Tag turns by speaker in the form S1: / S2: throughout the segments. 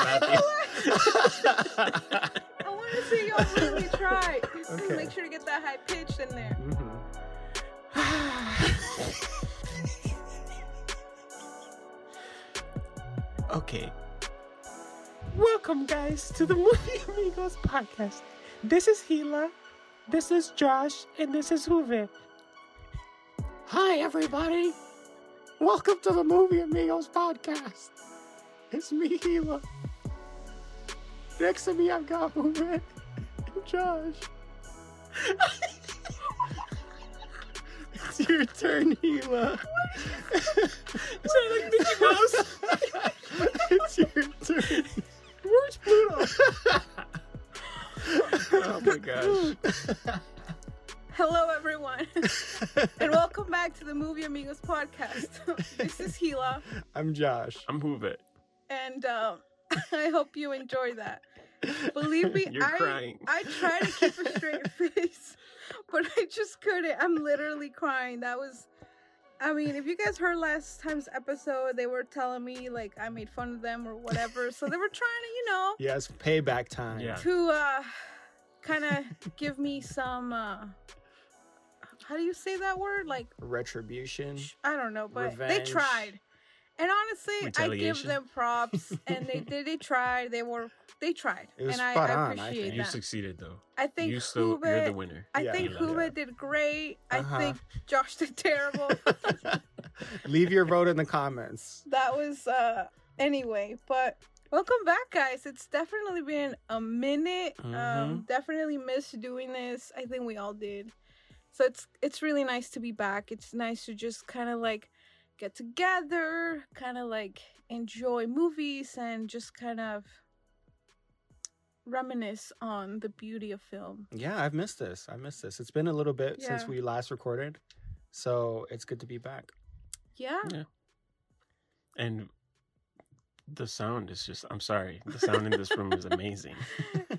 S1: I want to see y'all really try.
S2: Okay.
S1: Make sure to get that high pitched in there. Mm-hmm.
S3: okay. Welcome, guys, to the Movie Amigos podcast. This is Hila, this is Josh, and this is Juve. Hi, everybody. Welcome to the Movie Amigos podcast. It's me, Hila. Next to me, I've got Juve and Josh. it's your turn, Hila. Sound like Mickey Mouse. it's your turn. Where's Pluto? oh my gosh.
S1: Hello, everyone, and welcome back to the Movie Amigos podcast. this is Hila,
S2: I'm Josh.
S3: I'm Juve.
S1: and um, I hope you enjoy that. Believe me,
S3: You're
S1: I
S3: crying.
S1: I try to keep a straight face, but I just couldn't. I'm literally crying. That was. I mean, if you guys heard last time's episode, they were telling me like I made fun of them or whatever. So they were trying to, you know,
S2: Yes, payback time.
S3: Yeah.
S1: to uh kind of give me some uh how do you say that word like
S2: Retribution.
S1: i don't know but they tried and honestly i give them props and they did they tried they were they tried
S2: It was
S1: and I,
S2: spot
S1: I
S2: on, I
S1: appreciate
S2: think.
S3: You
S1: that
S3: succeeded though.
S1: i think
S3: you still
S1: Hube,
S3: you're the winner.
S1: i
S2: Yeah.
S1: think
S3: Yeah.
S1: Hube did great
S2: Uh-huh.
S1: i think josh did terrible
S2: Leave your vote in the comments.
S1: that was uh anyway but welcome back guys it's definitely been a minute um
S2: Mhm.
S1: definitely missed doing this i think we all did so it's it's really nice to be back it's nice to just kind of like get together kind of like enjoy movies and just kind of reminisce on the beauty of film
S2: Yeah, I've missed this. I missed this. It's been a little bit since we last recorded. So it's good to be back.
S1: yeah
S3: Yeah. And the sound is just I'm sorry. The sound in this room is amazing.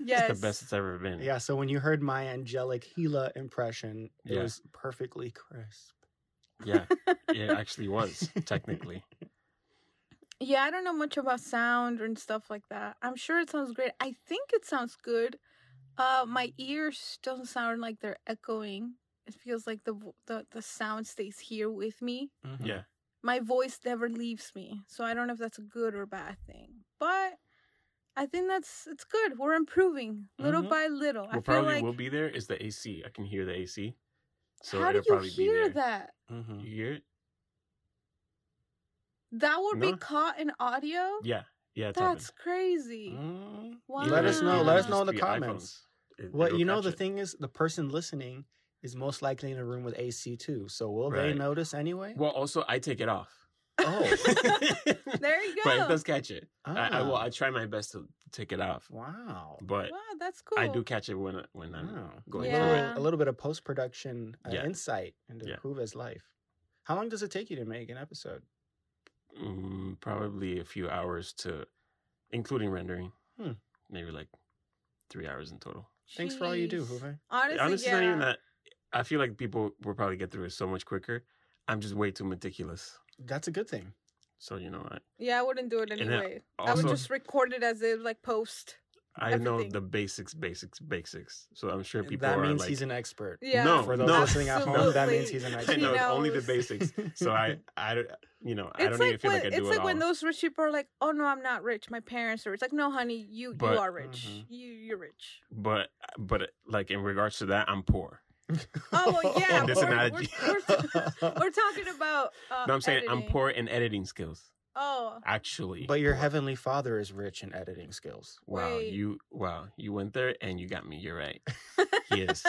S1: yes
S3: It's the best it's ever been.
S2: Yeah, so when you heard my angelic Gila impression, it
S3: Yeah.
S2: was perfectly crisp.
S3: Yeah. It actually was, technically.
S1: Yeah, I don't know much about sound and stuff like that. I'm sure it sounds great. I think it sounds good. Uh, my ears don't sound like they're echoing. It feels like the the the sound stays here with me.
S2: Mhm.
S3: Yeah.
S1: My voice never leaves me, so I don't know if that's a good or bad thing. But I think that's it's good. We're improving little
S2: Mhm.
S1: by little. I
S3: What
S1: feel
S3: probably
S1: like
S3: will be there is the AC. I can hear the AC. So
S1: how do
S3: it'll
S1: you
S3: probably be
S1: hear
S3: there.
S1: that?
S2: Mhm.
S3: You hear it?
S1: That would be caught in audio.
S3: Yeah. Yeah, it's
S1: That's crazy.
S2: Mm.
S1: Wow.
S2: Let us know. Let us know in the comments.
S3: It-
S2: Well, you know, the
S3: it.
S2: thing is, the person listening is most likely in a room with AC too. So will they notice anyway?
S3: Well, also I take it off.
S2: Oh.
S1: There you
S3: But
S1: go.
S3: it does catch it. I, I will.
S2: Ah.
S3: I try my best to take it off,
S2: Wow.
S3: but
S1: wow, that's cool.
S3: I do catch it when when I'm
S2: Wow.
S3: going
S1: Yeah.
S3: through it.
S2: a little bit of post production uh,
S3: Yeah.
S2: insight into
S3: Yeah.
S2: Huva's life. How long does it take you to make an episode?
S3: Mm, probably a few hours to, including rendering.
S2: Hmm.
S3: Maybe like three hours in total.
S2: Thanks for all you do,
S1: Jeez. Honestly,
S3: Honestly,
S1: yeah.
S3: it's not even that. I feel like people will probably get through it so much quicker. I'm just way too meticulous.
S2: That's a good thing.
S3: So you know what?
S1: Yeah, I wouldn't do it
S3: then
S1: anyway. I would just record it as if like post.
S3: I know the basics, basics, basics. So I'm sure people
S2: that
S3: are
S2: means
S3: like,
S2: he's an expert.
S1: Yeah.
S3: No,
S2: For those
S3: no.
S2: listening at home, that means
S1: Absolutely.
S2: he's an expert.
S1: He
S3: know only the basics. So I, I, you know, I
S1: It's
S3: don't even
S1: like
S3: feel
S1: when
S3: like I do
S1: it's
S3: it
S1: like when those rich people are like, "Oh no, I'm not rich. My parents are rich." Like, no, honey, you
S3: But-
S1: you are rich.
S2: Mhm.
S1: You you're rich.
S3: But, but like in regards to that, I'm poor.
S1: Oh well, yeah.
S3: In this
S1: we're, we're, we're, we're talking about. Uh,
S3: no, I'm saying I'm poor in editing skills.
S1: Oh,
S3: Actually,
S2: But your heavenly father is rich in editing skills.
S3: wow,
S1: Wait.
S3: you wow, you went there and you got me. You're right. He is.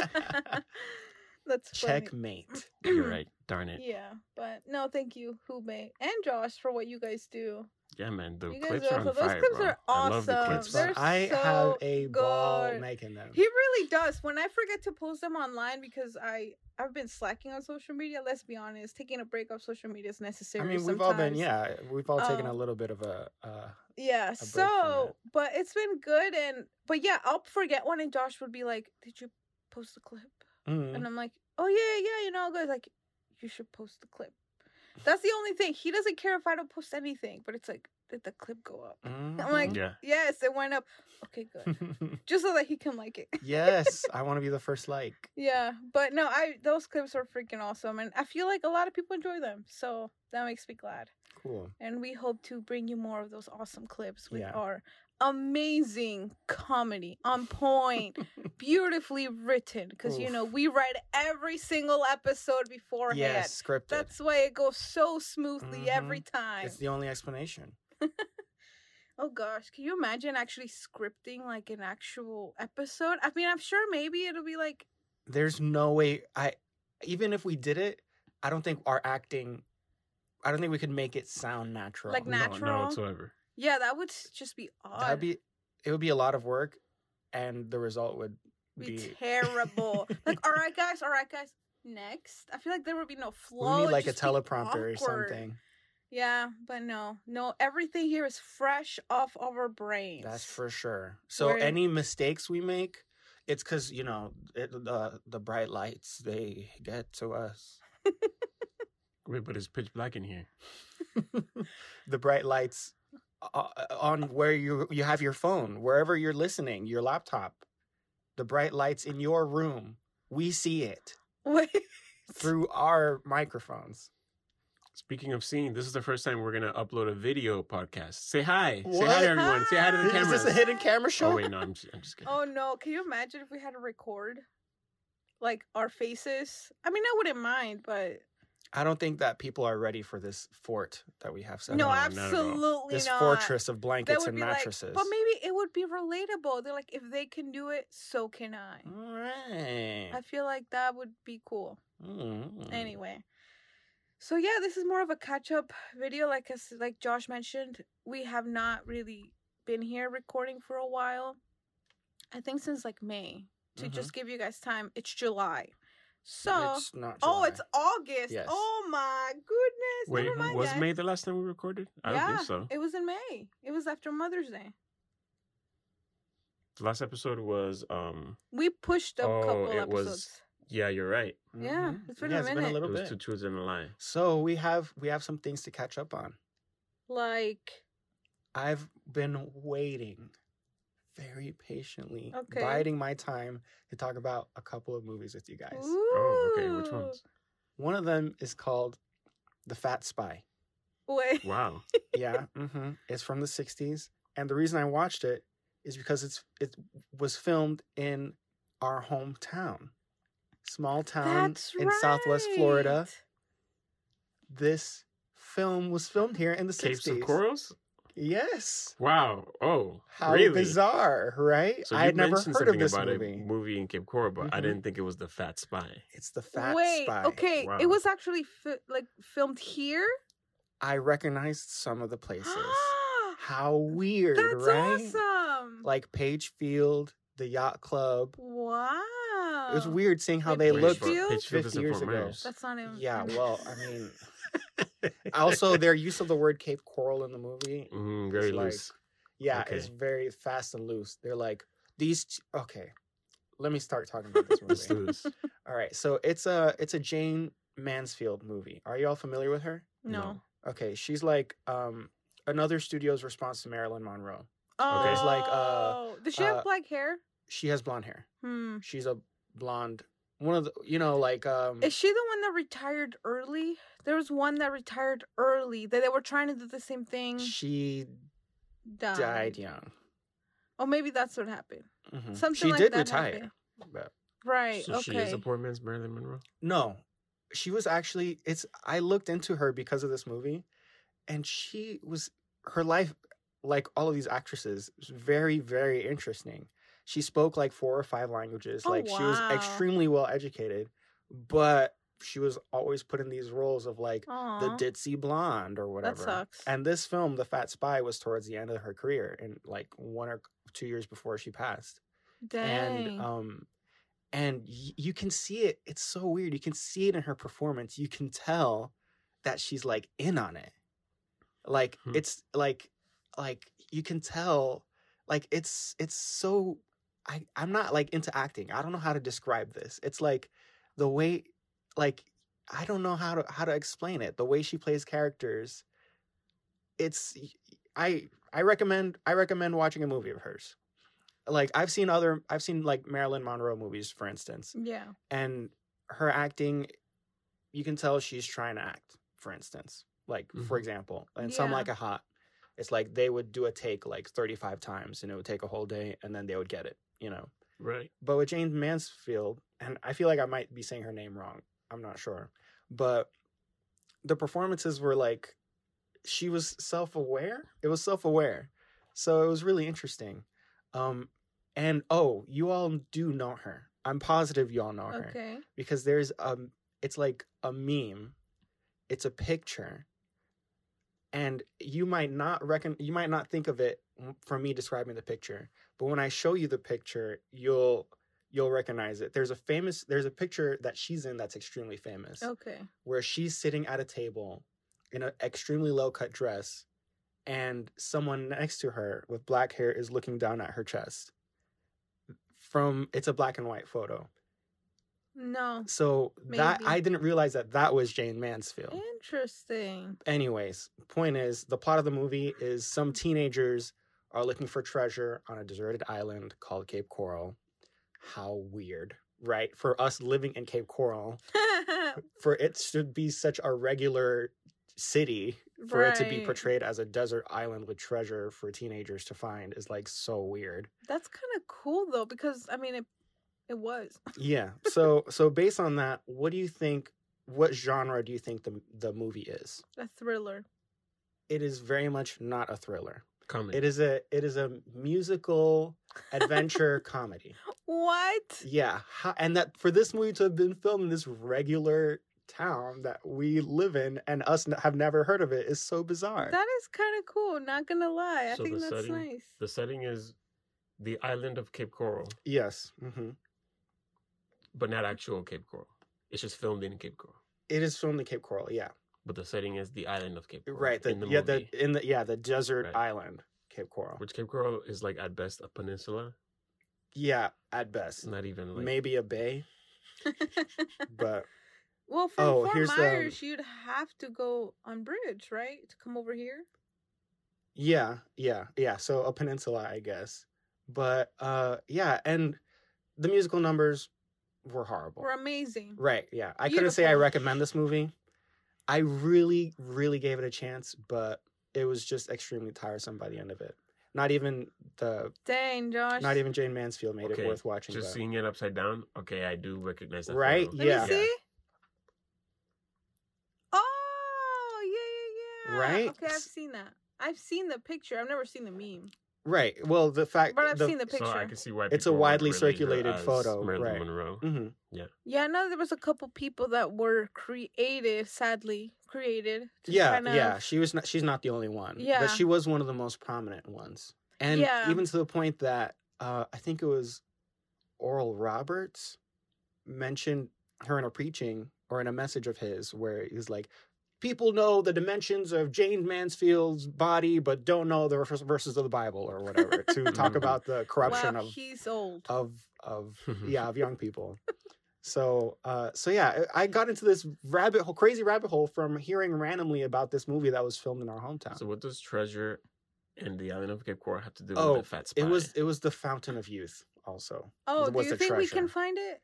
S1: that's funny.
S2: Checkmate.
S3: You're right. Darn it.
S1: Yeah, but no, thank you, Hube and Josh, for what you guys do.
S3: Yeah, man. The
S1: You
S3: clips are
S1: are-
S3: on
S1: those
S3: fire,
S1: clips
S3: bro.
S1: are
S3: I love the clips.
S1: They're
S2: I have
S1: so
S2: a ball
S1: good.
S2: making them.
S1: He really does. When I forget to post them online because I I've been slacking on social media. Let's be honest, taking a break off social media is necessary.
S2: I mean, we've all been, yeah, we've all taken a
S1: Um,
S2: little bit of a. Uh,
S1: Yeah.
S2: break from
S1: So, but it's been good, and but yeah, I'll forget one, and Josh would be like, "Did you post the clip?"
S2: mm,
S1: And I'm like, "Oh yeah, yeah, you know, guys, like, you should post the clip." That's the only thing. He doesn't care if I don't post anything, but it's like, did the clip go up? I'm mm-hmm.
S2: like.
S4: Yeah.
S1: yes, it went up. Okay, good. Just so that he can like it.
S2: yes, I want to be the first like.
S1: Yeah, but no, I those clips are freaking awesome, and I feel like a lot of people enjoy them, so that makes me glad.
S2: Cool.
S1: And we hope to bring you more of those awesome clips with
S2: Yeah.
S1: our amazing comedy on point, beautifully written. Because you know we write every single episode beforehand.
S2: Yes, scripted.
S1: That's why it goes so smoothly every mm-hmm. time.
S2: it's the only explanation.
S1: Oh gosh, can you imagine actually scripting like an actual episode? I mean, I'm sure maybe it'll be like
S2: There's no way I even if we did it, I don't think our acting I don't think we could make it sound natural.
S1: Like
S4: No,
S1: Natural?
S4: no whatsoever.
S1: Yeah, that would just be odd.
S2: That'd be it would be a lot of work and the result would
S1: be,
S2: be
S1: terrible. like, all right, guys, all right, guys. Next, I feel like there would be no
S2: flaws.
S1: we
S2: need like a
S1: just be
S2: teleprompter or something.
S1: Yeah, but no, no. Everything here is fresh off of our brains.
S2: That's for sure. So
S1: We're-
S2: any mistakes we make, it's because you know it, the the bright lights they get to us.
S4: Wait, but it's pitch black in here.
S2: the bright lights uh, on where you you have your phone, wherever you're listening, your laptop. The bright lights in your room, we see it
S1: Wait.
S2: through our microphones.
S4: Speaking of seeing, this is the first time we're gonna upload a video podcast. Say hi. Say
S2: What?
S4: hi to everyone. Say hi to the
S1: Is
S2: Is this a hidden camera show?
S4: Oh wait, no, I'm just, I'm just kidding.
S1: Oh no! Can you imagine if we had to record, like our faces? I mean, I wouldn't mind, but
S2: I don't think that people are ready for this fort that we have set up.
S1: no,
S2: up.
S4: not
S1: absolutely
S2: This
S1: not.
S2: fortress of blankets and
S1: be like,
S2: mattresses.
S1: but maybe it would be relatable. They're like, if they can do it, so can I.
S2: All right.
S1: I feel like that would be cool.
S2: Mm.
S1: Anyway, so yeah, this is more of a catch-up video. Like as like Josh mentioned, we have not really been here recording for a while. I think since like May. To
S2: Mhm.
S1: just give you guys time, it's July. So
S2: it's not.
S1: oh, it's August.
S2: Yes.
S1: Oh my goodness!
S4: Wait,
S1: Never mind,
S4: was
S1: guys.
S4: May the last time we recorded? I
S1: yeah,
S4: don't think so.
S1: It was in May. It was after Mother's Day.
S4: The last episode was um
S1: We pushed a
S4: Oh,
S1: couple
S4: it was-
S1: episodes.
S4: yeah, you're right.
S1: Yeah,
S2: Mhm.
S1: it's been
S2: yeah,
S1: a
S2: it's been a little
S4: It was
S2: bit.
S4: two truths and a lie.
S2: So we have we have some things to catch up on.
S1: Like
S2: I've been waiting very patiently,
S1: Okay.
S2: biding my time to talk about a couple of movies with you guys.
S4: Oh, okay. Which ones?
S2: One of them is called The Fat Spy.
S1: Wait.
S4: Wow.
S2: Yeah, hmm it's from the '60s, and the reason I watched it is because it's it was filmed in our hometown, small town
S1: That's
S2: in Southwest Florida.
S1: right.
S2: This film was filmed here in the
S4: Capes
S2: '60s.
S4: of Corals?
S2: Yes.
S4: Wow. Oh,
S2: How
S4: really?
S2: bizarre, right?
S4: So
S2: I
S4: you
S2: had never
S4: mentioned
S2: heard of
S4: something
S2: this
S4: about
S2: movie.
S4: a movie in Cape Coral, but I
S2: Mhm.
S4: didn't think it was the Fat Spy.
S2: It's the Fat
S1: Wait,
S2: Spy.
S1: okay.
S4: Wow.
S1: It was actually fi- like filmed here.
S2: I recognized some of the places. How weird,
S1: That's
S2: right?
S1: awesome.
S2: Like Page Field, the yacht club.
S1: wow.
S2: It was weird seeing how
S1: Wait,
S2: they
S1: Page
S2: looked.
S1: Field?
S2: 50
S4: is in
S2: years ago.
S1: That's not even.
S2: Yeah, well, I mean, also their use of the word Cape Coral in the movie.
S4: Mhm, very
S2: is like-
S4: loose.
S2: Yeah,
S4: Okay.
S2: it's very fast and loose. They're like these. t- Okay, let me start talking about this
S4: Let's do
S2: movie.
S4: this.
S2: All right, so it's a it's a Jayne Mansfield movie. Are you all familiar with her?
S1: no.
S2: Okay, she's like um another studio's response to Marilyn Monroe.
S1: Oh,
S2: It's like, uh,
S1: does she have
S2: uh,
S1: black hair?
S2: She has blonde hair.
S1: Hmm.
S2: She's a blonde. One of the you know like um
S1: Is she the one that retired early? There was one that retired early. That they were trying to do the same thing.
S2: she
S1: Died.
S2: died young.
S1: Oh, maybe that's what happened.
S2: Mhm.
S1: Something
S2: she
S1: like
S2: did
S1: that
S2: retire, but
S1: Right.
S4: So
S1: okay.
S4: she is a poor man's Marilyn Monroe.
S2: no, she was actually. It's I looked into her because of this movie, and she was her life, like all of these actresses, was very very interesting. She spoke like four or five languages.
S1: Oh,
S2: like she was extremely well educated, but she was always put in these roles of like the ditzy blonde or whatever. And this film, The Fat Spy, was towards the end of her career, and like one or two years before she passed.
S1: Dang.
S2: And um, and y- you can see it. It's so weird. You can see it in her performance. You can tell that she's like in on it. Like
S4: Hmm.
S2: it's like like you can tell. Like it's it's so. I I'm not like into acting. I don't know how to describe this. It's like the way like I don't know how to how to explain it. The way she plays characters, it's I I recommend I recommend watching a movie of hers. Like I've seen other I've seen like Marilyn Monroe movies, for instance,
S1: Yeah.
S2: and her acting, you can tell she's trying to act. For instance, like for
S4: Mhm.
S2: example, and some like a hot, it's like they would do a take like thirty five times, and it would take a whole day, and then they would get it. You know.
S4: Right.
S2: But with Jayne Mansfield, and I feel like I might be saying her name wrong. I'm not sure. But the performances were like she was self-aware. It was self-aware. So it was really interesting. Um and oh, you all do know her. I'm positive you all know her
S1: Okay.
S2: because there's um it's like a meme. It's a picture. And you might not reckon you might not think of it from me describing the picture, but when I show you the picture, you'll you'll recognize it. There's a famous there's a picture that she's in that's extremely famous
S1: Okay.
S2: where she's sitting at a table in an extremely low cut dress and someone next to her with black hair is looking down at her chest. From it's a black and white photo.
S1: No.
S2: So that I didn't realize that that was Jayne Mansfield.
S1: Interesting.
S2: Anyways, point is the plot of the movie is some teenagers are looking for treasure on a deserted island called Cape Coral. How weird, right? For us living in Cape Coral, for it to be such a regular city for it to be portrayed as a desert island with treasure for teenagers to find is like so weird.
S1: That's kind of cool though, because I mean, it it was.
S2: Yeah. So so based on that, what do you think what genre do you think the the movie is?
S1: A thriller.
S2: It is very much not a thriller.
S4: Comedy.
S2: It is a it is a musical adventure comedy.
S1: What?
S2: Yeah, How, and that for this movie to have been filmed in this regular town that we live in and us have never heard of it is so bizarre.
S1: That is kind of cool. Not gonna lie, I
S4: So
S1: think that's
S4: setting-
S1: nice.
S4: The setting is the island of Cape Coral,
S2: yes, hmm
S4: but not actual Cape Coral. It's just filmed in Cape Coral.
S2: it is filmed in Cape Coral. Yeah,
S4: But the setting is the island of Cape Coral.
S2: right. The,
S4: in the
S2: yeah,
S4: movie.
S2: the in the yeah the desert
S4: Right.
S2: island, Cape Coral.
S4: Which Cape Coral is like at best a peninsula.
S2: yeah, at best,
S4: not even like
S2: maybe a bay, but
S1: well, from
S2: Oh,
S1: Fort
S2: here's the-
S1: Myers, you'd have to go on bridge, right, to come over here.
S2: Yeah, yeah, yeah. So a peninsula, I guess. But uh yeah, and the musical numbers were horrible.
S1: We're amazing.
S2: Right, yeah. I couldn't say I recommend this movie. I really, really gave it a chance, but it was just extremely tiresome by the end of it. Not even the
S1: Dang, Josh.
S2: not even Jayne Mansfield made
S4: Okay,
S2: it worth watching.
S4: just
S2: but-
S4: seeing it upside down. Okay, I do recognize that.
S2: Right?
S4: photo.
S1: Let
S2: yeah.
S1: me see. Oh, yeah, yeah, yeah.
S2: Right?
S1: Okay, I've seen that. I've seen the picture. I've never seen the meme,
S2: Right. Well, the fact
S1: but I've
S2: the,
S1: seen the picture.
S4: So I can see why
S2: It's a
S4: people would
S2: widely
S4: relate her
S2: circulated
S4: as
S2: photo,
S4: Marilyn
S2: right.
S4: Monroe.
S2: Mhm.
S1: Yeah, I know there was a couple people that were creative, sadly created. To
S2: Yeah,
S1: kind of,
S2: yeah. She was not. She's not the only one.
S1: Yeah.
S2: but she was one of the most prominent ones, and
S1: Yeah.
S2: even to the point that uh, I think it was Oral Roberts mentioned her in a preaching or in a message of his, where he's like, "People know the dimensions of Jayne Mansfield's body, but don't know the verses of the Bible or whatever." to talk about the corruption
S1: wow,
S2: of
S1: he's old.
S2: of of yeah of young people so uh so yeah i I got into this rabbit hole crazy rabbit hole from hearing randomly about this movie that was filmed in our hometown
S4: So what does Treasure and the island of Cape Coral have to do
S2: Oh,
S4: with the fat spy?
S2: it was it was the fountain of youth also
S1: oh, do you
S2: the
S1: think we can find it?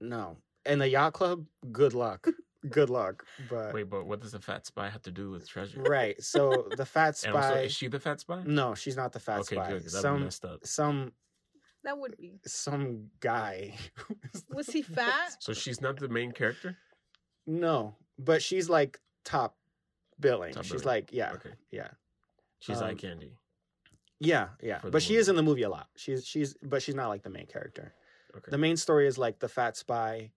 S2: no and the yacht club good luck good luck but
S4: Wait, but what does the fat spy have to do with Treasure?
S2: right so the fat
S4: And also,
S2: spy
S4: is she the fat spy?
S2: no she's not the fat
S4: okay,
S2: spy
S4: good. 'cause That'd be
S2: some
S4: messed up.
S2: some
S1: That would be.
S2: some guy
S1: Was he fat?
S4: So she's not the main character.
S2: no but she's like top billing
S4: Top
S2: she's
S4: billing.
S2: like yeah
S4: Okay.
S2: yeah
S4: She's eye
S2: Um,
S4: candy.
S2: Yeah, yeah.
S4: for the
S2: But she is in the movie a lot. She's she's but she's not like the main character.
S4: Okay.
S2: The main story is like the fat spy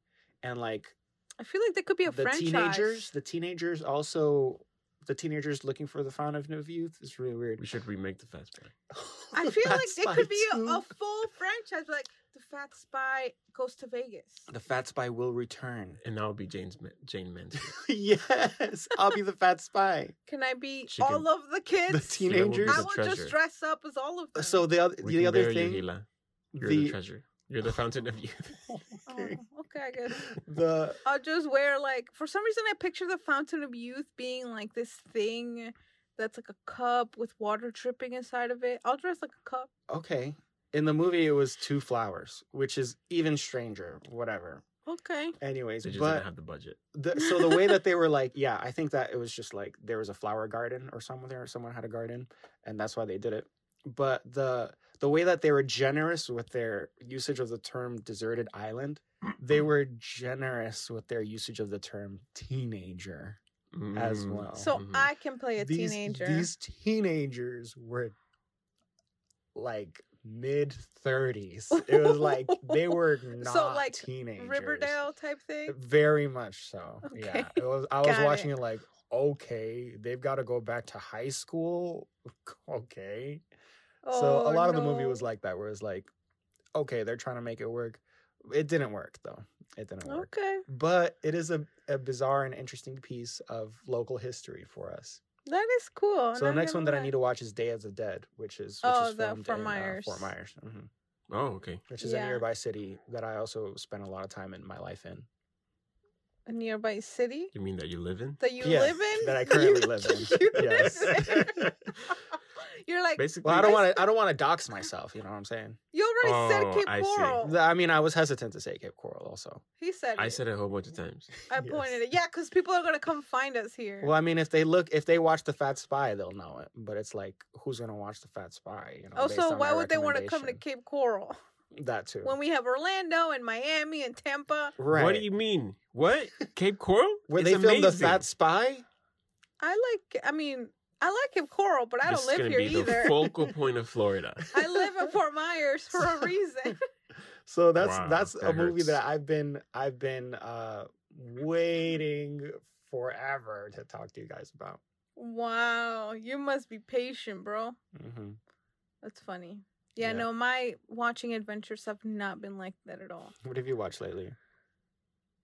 S2: and like
S1: I feel like there could be a
S2: the
S1: franchise.
S2: teenagers. The teenagers also the teenagers looking for the fountain of youth is really weird.
S4: we should remake the fat spy.
S1: I feel
S2: Fat
S1: like it could be a, a full franchise. Like the Fat Spy goes to Vegas.
S2: The fat spy will return.
S4: And I'll be Jayne's Ma- Jayne Mansfield.
S2: yes, I'll be the fat spy.
S1: Can I be
S4: She
S1: all
S4: can-
S1: of the kids?
S2: The
S4: will be
S2: teenagers.
S1: I
S4: the
S1: will
S4: treasure.
S1: just dress up as all of them.
S2: So the other
S4: We
S2: the
S4: can
S2: other
S4: bury
S2: thing,
S4: you, Hila. You're the,
S2: the
S4: treasure. You're the fountain of youth.
S1: Oh,
S2: okay.
S1: Okay, I guess.
S2: the
S1: I'll just wear like for some reason I picture the fountain of youth being like this thing that's like a cup with water dripping inside of it. I'll dress like a cup.
S2: okay. In the movie, it was two flowers, which is even stranger. Whatever.
S1: Okay.
S2: Anyways,
S3: They just
S2: but
S3: didn't have the budget.
S2: the, so the way that they were like, yeah, I think that it was just like there was a flower garden or somewhere there, someone had a garden, and that's why they did it. But the the way that they were generous with their usage of the term deserted island, they were generous with their usage of the term teenager as
S3: Mm.
S2: well.
S1: So
S3: Mhm.
S1: I can play a
S2: these,
S1: teenager.
S2: These teenagers were like mid thirties. It was like they were not so
S1: like,
S2: teenagers.
S1: Riverdale type thing.
S2: Very much so.
S1: Okay.
S2: Yeah. It was I was
S1: Got
S2: watching
S1: it.
S2: it. like, okay, they've got to go back to high school. Okay. So a
S1: Oh,
S2: lot of the movie was like that, where it's like, okay, they're trying to make it work. It didn't work though. It didn't work.
S1: Okay.
S2: But it is a, a bizarre and interesting piece of local history for us.
S1: That is cool.
S2: So the next one that I need to watch is Day of the Dead, which is which
S1: Oh,
S2: is
S1: the
S2: filmed
S1: Fort
S2: in, uh,
S1: Myers.
S2: Fort Myers, hmm
S3: Oh, okay.
S2: which is
S1: Yeah.
S2: a nearby city that I also spent a lot of time in my life in.
S1: a nearby city
S3: You mean that you live in?
S1: that you
S2: Yeah,
S1: live in.
S2: that I currently live in.
S1: you
S2: Yes.
S1: live in. You're like
S3: Basically,
S2: Well, I don't want to. I don't want to dox myself. You know what I'm saying?
S1: you already
S3: Oh,
S1: said Cape
S3: I see.
S1: Coral.
S2: The- I mean, I was hesitant to say Cape Coral also.
S1: He said
S3: I
S1: it.
S3: said it a whole bunch of times.
S1: I
S2: Yes.
S1: pointed it. Yeah, because people are gonna come find us here.
S2: Well, I mean, if they look, if they watch the Fat Spy, they'll know it. But it's like, who's gonna watch the Fat Spy? You know. Oh, based
S1: also,
S2: on
S1: why
S2: my
S1: would they want to come to
S2: recommendation?
S1: Cape Coral
S2: That too.
S1: when we have Orlando and Miami and Tampa?
S2: right.
S3: What do you mean? What? Cape Coral?
S2: Where
S3: It's
S2: they filmed the
S3: amazing.
S2: Fat Spy?
S1: I like. I mean, I like Cape Coral, but I
S3: This
S1: don't
S3: is
S1: live
S3: gonna
S1: here
S3: be
S1: either.
S3: the focal point of Florida.
S1: I live in Fort Myers for a reason.
S2: So that's
S3: Wow,
S2: that's a
S3: that
S2: movie that I've been I've been uh waiting forever to talk to you guys about.
S1: wow, you must be patient, bro.
S2: hmm
S1: That's funny. Yeah,
S2: Yeah.
S1: no, my watching adventures have not been like that at all.
S2: What have you watched lately?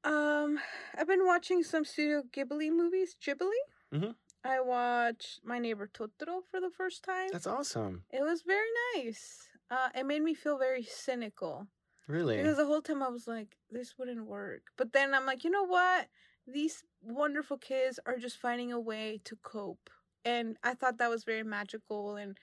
S1: Um, I've been watching some Studio Ghibli movies. Ghibli.
S2: Mhm.
S1: I watched My Neighbor Totoro for the first time.
S2: That's awesome.
S1: It was very nice. Uh, it made me feel very cynical
S2: Really?
S1: because the whole time I was like, "This wouldn't work," but then I'm like, you know what? These wonderful kids are just finding a way to cope, and I thought that was very magical and.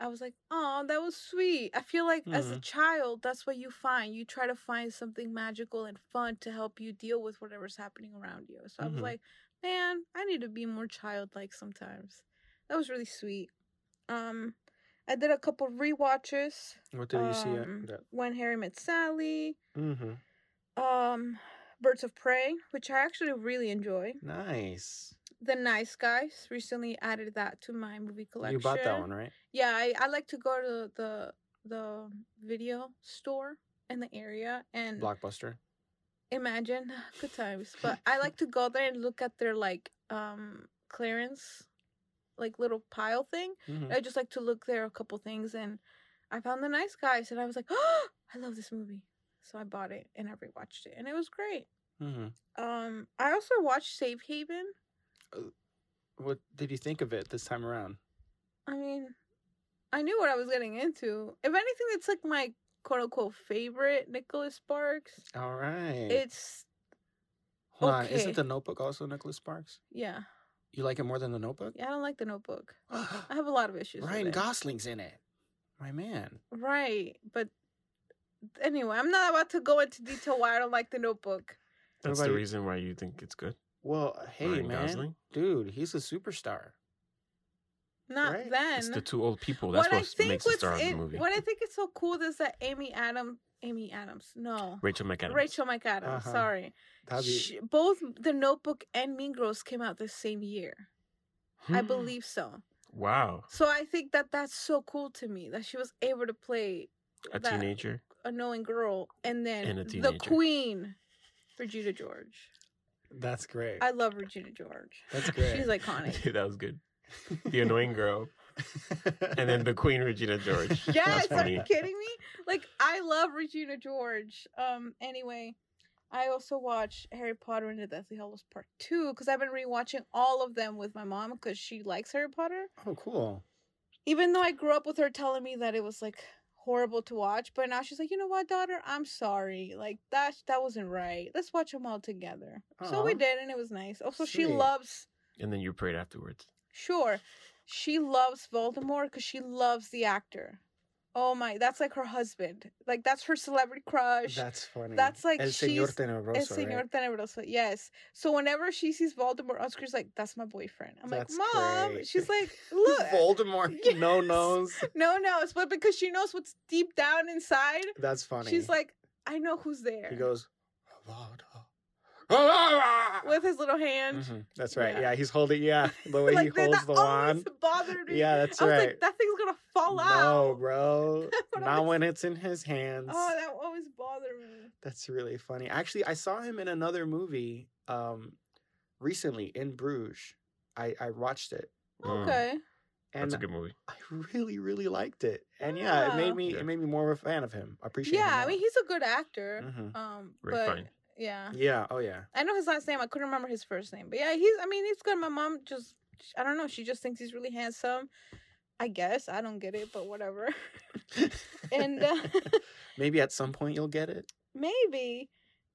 S1: I was like, oh, that was sweet. I feel like as a
S2: Mhm.
S1: child, that's what you find. You try to find something magical and fun to help you deal with whatever's happening around you. So I was
S2: Mhm.
S1: like, man, I need to be more childlike sometimes. That was really sweet. Um, I did a couple rewatches.
S2: what did you see?
S1: um,
S2: That...
S1: When Harry Met Sally,
S2: Mm-hmm.
S1: um, Birds of Prey, which I actually really enjoy.
S2: Nice.
S1: The Nice Guys recently added that to my movie collection.
S2: You bought that one, right?
S1: Yeah, I, I like to go to the the video store in the area and
S2: Blockbuster.
S1: Imagine good times. But I like to go there and look at their like um clearance, like little pile thing.
S2: hmm
S1: I just like to look there a couple things and I found the nice guys and I was like, oh, I love this movie. So I bought it and I rewatched it and it was great.
S2: hmm
S1: Um, I also watched Safe Haven.
S2: What did you think of it this time around?
S1: I mean, I knew what I was getting into. If anything, it's like my quote unquote favorite Nicholas Sparks.
S2: All right.
S1: It's
S2: Hold on. Isn't the Notebook also Nicholas Sparks?
S1: yeah,
S2: You like it more than the Notebook?
S1: yeah. I don't like the Notebook. I have a lot of issues.
S2: Ryan
S1: with it.
S2: Gosling's in it. My man.
S1: Right, but anyway, I'm not about to go into detail why I don't like the Notebook.
S3: That's
S2: about
S3: the reason why you think it's good.
S2: Well, hey
S3: Ryan
S2: man,
S3: Gosling?
S2: dude, he's a superstar.
S1: Not
S2: Right.
S1: then.
S3: It's the two old people. That's
S1: what I
S3: what
S1: think
S3: makes the
S1: what's
S3: star of the movie.
S1: what I think is so cool is that Amy Adams, Amy Adams, no,
S3: Rachel McAdams.
S1: Rachel McAdams.
S2: Uh-huh.
S1: Sorry,
S2: be
S1: Sh- both The Notebook and Mean Girls came out the same year. I
S3: Hmm.
S1: believe so.
S3: Wow.
S1: So I think that that's so cool to me that she was able to play
S3: A
S1: that
S3: teenager.
S1: knowing girl and then
S3: And
S1: the
S3: teenager.
S1: queen, Regina George.
S2: that's great.
S1: I love Regina George.
S2: That's great.
S1: She's iconic.
S3: Dude, that was good. The annoying girl. And then the Queen Regina George.
S1: Yes, are you kidding me? Like I love Regina George. Um anyway, I also watched Harry Potter and the Deathly Hallows Part 2 cuz I've been rewatching all of them with my mom cuz she likes Harry Potter.
S2: oh, cool.
S1: Even though I grew up with her telling me that it was like horrible to watch. But now she's like, you know what, daughter, I'm sorry. Like that that wasn't right. Let's watch them all together. So we did, and it was nice. Also, she loves
S3: And then you prayed afterwards.
S1: Sure, she loves Voldemort because she loves the actor. Oh my, that's like her husband. Like that's her celebrity crush.
S2: That's funny.
S1: That's like
S2: El Señor Tenebroso,
S1: Es Señor
S2: right?
S1: Tenebroso, yes. So whenever she sees Voldemort on screen, she's like, "That's my boyfriend." I'm
S2: That's
S1: like, "Mom,"
S2: great.
S1: she's like, "Look,
S2: Voldemort, no
S1: Yes.
S2: nose.
S1: no, no, it's but because she knows what's deep down inside.
S2: That's funny.
S1: She's like, "I know who's there."
S2: he goes,
S1: with his little hand.
S2: Mhm, That's right.
S1: Yeah.
S2: Yeah. he's holding. Yeah, the way he
S1: Like, that-
S2: holds
S1: that
S2: the
S1: always
S2: wand.
S1: bothered me.
S2: Yeah, that's
S1: I was
S2: right.
S1: like, that thing's gonna fall
S2: no,
S1: out. No, bro,
S2: not
S1: was-
S2: when it's in his hands.
S1: Oh, that always bothered me.
S2: That's really funny. Actually, I saw him in another movie um recently in Bruges. I I watched it
S3: Mm,
S1: Okay.
S2: and
S3: That's a good movie.
S2: I really really liked it. And yeah, it made me
S3: Yeah.
S2: it made me more of a fan of him. I appreciate
S1: Yeah, I mean, he's a good actor.
S2: Mhm.
S1: Um,
S3: Very
S1: but
S3: funny.
S1: Yeah,
S2: Yeah, oh yeah.
S1: I know his last name. I couldn't remember his first name, but yeah, he's. I mean, he's good. My mom just, I don't know. She just thinks he's really handsome. I guess I don't get it, but whatever. and uh,
S2: Maybe at some point you'll get it.
S1: maybe.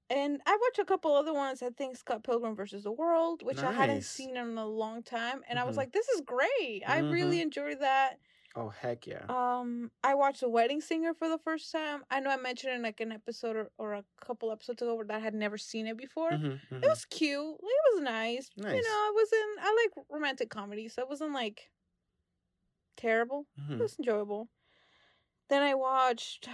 S1: And I watched a couple other ones. I think Scott Pilgrim versus the World, which I hadn't seen in a long time, and I was
S2: Mhm.
S1: like, "This is great. I
S2: Mhm.
S1: really enjoyed that."
S2: Oh heck yeah.
S1: Um, I watched The Wedding Singer for the first time. I know I mentioned in like an episode or, or a couple episodes ago where that I had never seen it before.
S2: Mhm,
S1: It
S2: mhm.
S1: was cute. It was nice.
S2: nice.
S1: You know, it wasn't. I like romantic comedy, so it wasn't like terrible. It
S2: Mhm.
S1: was enjoyable. Then I watched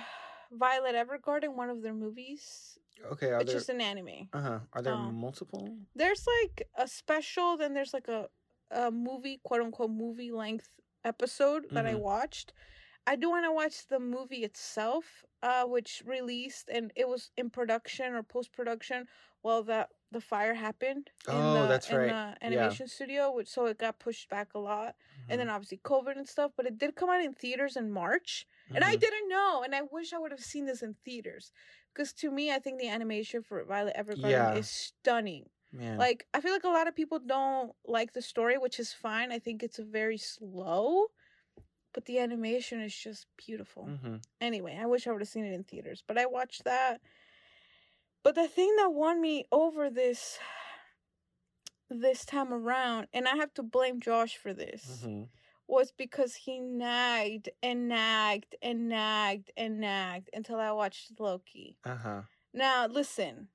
S1: Violet Evergarden, one of their movies.
S2: Okay, are
S1: it's
S2: there
S1: just an anime.
S2: uh huh. Are there
S1: um,
S2: multiple?
S1: There's like a special, then there's like a a movie, quote unquote, movie length episode that I
S2: Mhm.
S1: watched. I do want to watch the movie itself, uh, which released and it was in production or post production while that the fire happened in
S2: Oh,
S1: the,
S2: that's
S1: in
S2: right.
S1: the animation studio, which so it got pushed back a lot. And then obviously COVID and stuff, but it did come out in theaters in March. And I
S2: Mhm.
S1: didn't know, and I wish I would have seen this in theaters. Because to me, I think the animation for Violet Evergarden
S2: Yeah.
S1: is stunning.
S2: Man.
S1: Like, I feel like a lot of people don't like the story, which is fine. I think it's a very slow, but the animation is just beautiful.
S2: hmm
S1: Anyway, I wish I would have seen it in theaters, but I watched that. But the thing that won me over this this time around, and I have to blame Josh for this,
S2: hmm
S1: was because he nagged and nagged and nagged and nagged until I watched Loki.
S2: Uh huh.
S1: Now, listen.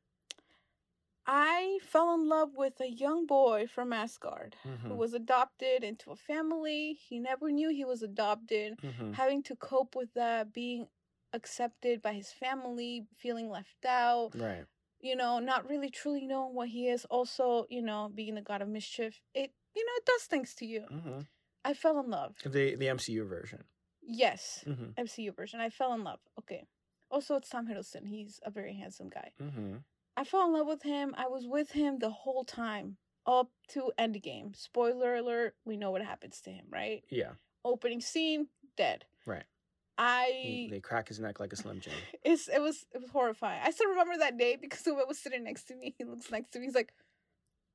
S1: I fell in love with a young boy from Asgard who
S2: Mhm.
S1: was adopted into a family. He never knew he was adopted,
S2: hmm
S1: having to cope with that, being accepted by his family, feeling left out,
S2: Right.
S1: you know, not really truly knowing what he is. Also, you know, being the god of mischief. It, you know, it does things to you.
S2: hmm
S1: I fell in love.
S2: The the MCU version.
S1: Yes. MCU version. I fell in love. Okay. Also, it's Tom Hiddleston. He's a very handsome guy. I fell in love with him. I was with him the whole time up to Endgame. Spoiler alert, we know what happens to him, right?
S2: Yeah.
S1: Opening scene, dead.
S2: Right.
S1: I
S2: He- they crack his neck like a slim jim.
S1: it's it was it was horrifying. I still remember that day because the was sitting next to me. He looks next to me. He's like,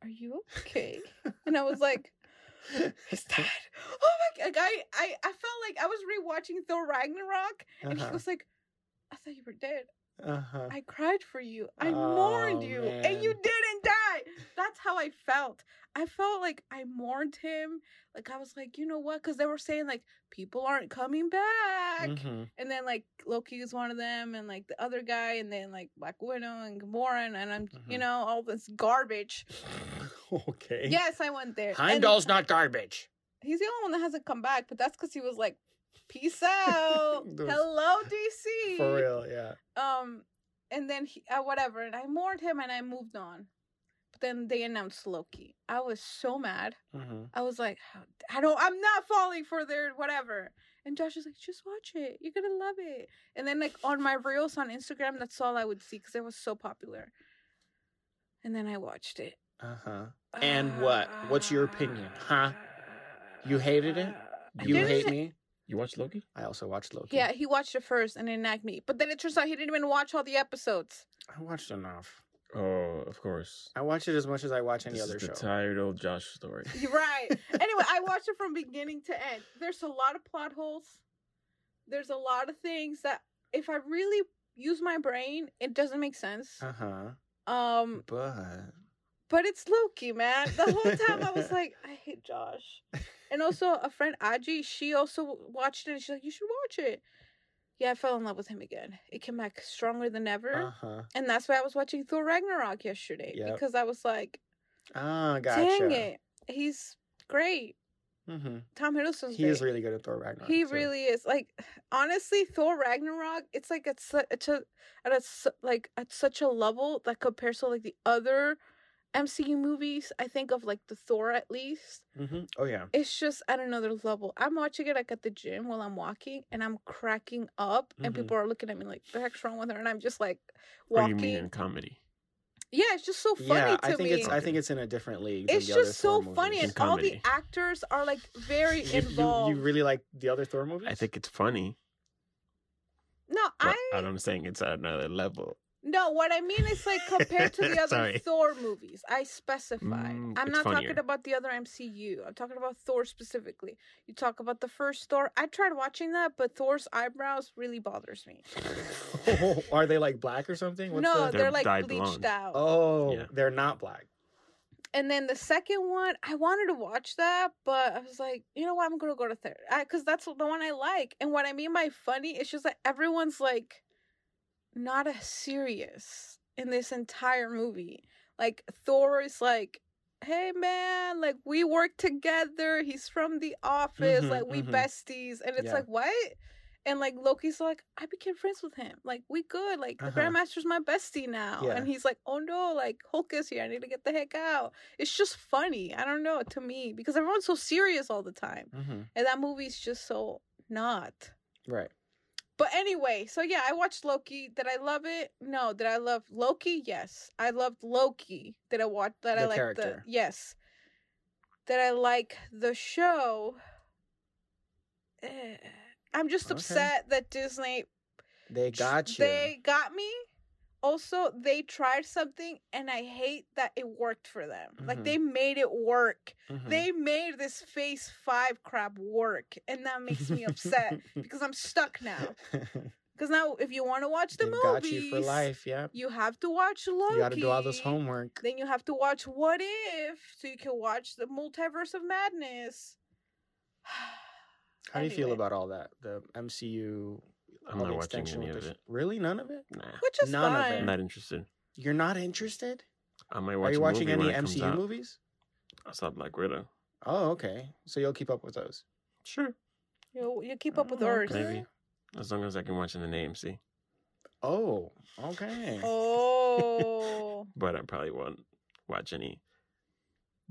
S1: "Are you okay?" and I was like, "He's dead." Oh my god! I I I felt like I was rewatching Thor Ragnarok, and he
S2: Uh-huh.
S1: was like, "I thought you were dead."
S2: Uh-huh.
S1: I cried for you. I
S2: Oh,
S1: mourned you, and you didn't die. That's how I felt. I felt like I mourned him. Like I was like, you know what? Because they were saying like people aren't coming back,
S2: Mhm.
S1: and then like Loki is one of them, and like the other guy, and then like Black Widow and Gamora, and, and I'm, you
S2: Mhm.
S1: know, all this garbage.
S2: okay.
S1: Yes, I went there. and
S2: Heimdall's not garbage.
S1: He's the only one that hasn't come back, but that's because he was like, "Peace out, hello DC."
S2: For real, yeah.
S1: Um, and then he, uh, whatever, and I mourned him and I moved on. But then they announced Loki. I was so mad.
S2: hmm
S1: I was like, I don't, I'm not falling for their whatever. And Josh was like, just watch it. You're gonna love it. And then like on my reels on Instagram, that's all I would see because it was so popular. And then I watched it.
S2: Uh-huh. And what? What's your opinion, huh? You hated it? You hate me?
S3: You watched Loki?
S2: I also watched Loki.
S1: Yeah, he watched it first and then nagged me. But then it turns out he didn't even watch all the episodes.
S2: I watched enough.
S3: Oh, of course.
S2: I watch it as much as I watch any
S3: This
S2: other
S3: is the
S2: show.
S3: tired old Josh story.
S1: You're right. anyway, I watched it from beginning to end. There's a lot of plot holes. there's a lot of things that if I really use my brain, it doesn't make sense.
S2: Uh huh.
S1: Um,
S2: But
S1: but it's Loki, man. The whole time I was like, I hate Josh. And also a friend Aji, she also watched it and she's like, You should watch it. Yeah, I fell in love with him again. It came back stronger than ever.
S2: uh huh.
S1: And that's why I was watching Thor Ragnarok yesterday.
S2: Yep.
S1: Because I was like,
S2: Ah, gotcha.
S1: dang it. He's great.
S2: Mm-hmm.
S1: Tom Hiddleston's
S2: He
S1: great.
S2: is really good at Thor Ragnarok.
S1: He
S2: too.
S1: really is. Like honestly, Thor Ragnarok, it's like at such at a, at a like at such a level that compares to like the other MCU movies. I think of like the Thor at least.
S2: Mhm. Oh yeah.
S1: It's just at another level. I'm watching it like at the gym while I'm walking, and I'm cracking up, and
S2: Mhm.
S1: people are looking at me like, "The heck's wrong with her?" And I'm just like
S3: What do
S1: walking.
S3: you mean in comedy?
S1: Yeah, it's just so funny
S2: Yeah,
S1: to
S2: I think
S1: me.
S2: it's I think it's in a different league. than
S1: It's
S2: the other
S1: just so
S2: Thor
S1: funny,
S2: movies.
S1: and all the actors are like very
S2: you, you,
S1: involved.
S2: you really like the other Thor movies?
S3: I think it's funny,
S1: no,
S3: but
S1: I
S3: I'm saying it's at another level.
S1: No, what I mean is like compared to the other Thor movies. I specified.
S3: Mm,
S1: I'm not
S3: funnier.
S1: talking about the other MCU. I'm talking about Thor specifically. You talk about the first Thor. I tried watching that, but Thor's eyebrows really bothers me.
S2: Are they like black or something? What's
S1: no,
S2: the-
S1: they're,
S3: They're
S1: like bleached
S3: blonde.
S1: out.
S2: Oh,
S3: Yeah.
S2: they're not black.
S1: And then the second one, I wanted to watch that, but I was like, you know what? I'm gonna go to third because that's the one I like. And what I mean by funny, it's just that everyone's like not as serious in this entire movie. Like Thor is like, hey man, like we work together. He's from the office,
S2: Mhm,
S1: like we
S2: mhm.
S1: besties, and it's
S2: Yeah.
S1: like what? And like Loki's like, I became friends with him. Like we good. Like the
S2: Uh-huh.
S1: Grandmaster's my bestie now.
S2: Yeah.
S1: And he's like, oh no, like Hulk is here. I need to get the heck out. It's just funny. I don't know to me because everyone's so serious all the time,
S2: Mm-hmm.
S1: and that movie's just so not.
S2: Right.
S1: But anyway, so yeah, I watched Loki. Did I love it? No. Did I love Loki? Yes. I loved Loki. Did I watch that? I like the yes. Did I like the show? Eh, I'm just
S2: Okay.
S1: upset that Disney
S2: They got you.
S1: they got me. Also, they tried something and I hate that it worked for them. Like
S2: Mhm.
S1: they made it work.
S2: Mhm.
S1: They made this phase 5 crap work and that makes me upset because I'm stuck now. Cuz now if you want to watch the
S2: you for life. Yeah.
S1: you have to watch Loki.
S2: You got to do all this homework.
S1: Then you have to watch What If so you can watch the Multiverse of Madness.
S2: How do you feel about all that? The MCU.
S3: I'm not watching any of it.
S2: Really, none of it.
S3: Nah,
S1: Which is
S2: None of it.
S1: fine.
S3: I'm not interested.
S2: You're not interested?
S3: I might watch.
S2: Are you
S3: a
S2: watching
S3: movie
S2: any
S3: when it comes
S2: MCU
S3: out.
S2: movies?
S3: I saw Black Widow.
S2: Oh, okay. So you'll keep up with those.
S3: Sure,
S1: You you keep up with
S2: Oh,
S1: Earth.
S2: okay.
S3: maybe as long as I can watch it in the AMC.
S2: Oh, okay.
S1: Oh.
S3: But I probably won't watch any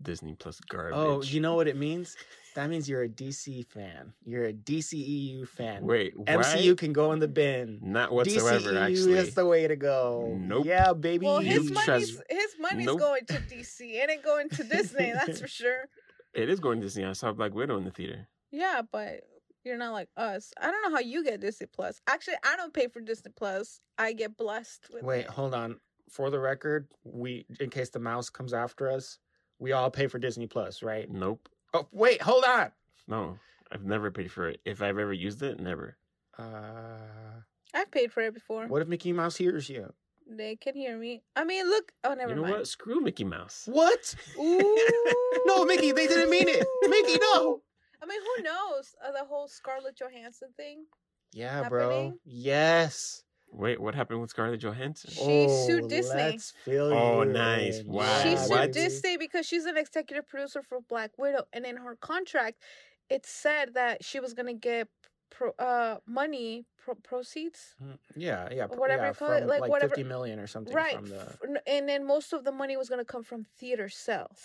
S3: Disney Plus oh, garbage.
S2: Oh, you know what it means? That means you're a DC fan. You're a DCEU fan.
S3: Wait,
S2: MCU can go in the bin.
S3: Not whatsoever.
S2: DCEU
S3: actually,
S2: is the way to go.
S3: Nope.
S2: Yeah, baby.
S1: Well, his money's
S3: trust-
S1: his money's
S3: Nope.
S1: going to DC. It ain't going to Disney. That's for sure.
S3: it is going to Disney. I saw Black Widow in the theater.
S1: Yeah, but you're not like us. I don't know how you get Disney Plus. Actually, I don't pay for Disney Plus. I get blessed with.
S2: Wait,
S1: it.
S2: hold on. For the record, we in case the mouse comes after us, we all pay for Disney Plus, right?
S3: Nope.
S2: Oh, wait, hold on.
S3: No, I've never paid for it. If I've ever used it, never.
S2: Uh,
S1: I've paid for it before.
S2: what if Mickey Mouse hears you?
S1: They can hear me. I mean, look. Oh, never
S3: you know
S1: mind.
S3: what? Screw Mickey Mouse.
S2: What?
S1: Ooh.
S2: No, Mickey, they didn't mean it. Mickey, no.
S1: I mean, who knows? Uh, the whole Scarlett Johansson thing.
S2: Yeah, bro. Yes.
S3: Wait, what happened with Scarlett Johansson?
S1: She sued Disney.
S2: Let's fill
S3: Oh,
S2: you
S3: nice. Wow.
S1: she sued
S3: what?
S1: Disney because she's an executive producer for Black Widow, and in her contract, it said that she was gonna get pro, uh money pro, proceeds.
S2: Mm, Yeah, yeah,
S1: Whatever
S2: yeah,
S1: you call it, like,
S2: like
S1: whatever-
S2: fifty million or something
S1: right
S2: from the.
S1: and then most of the money was going to come from theater sales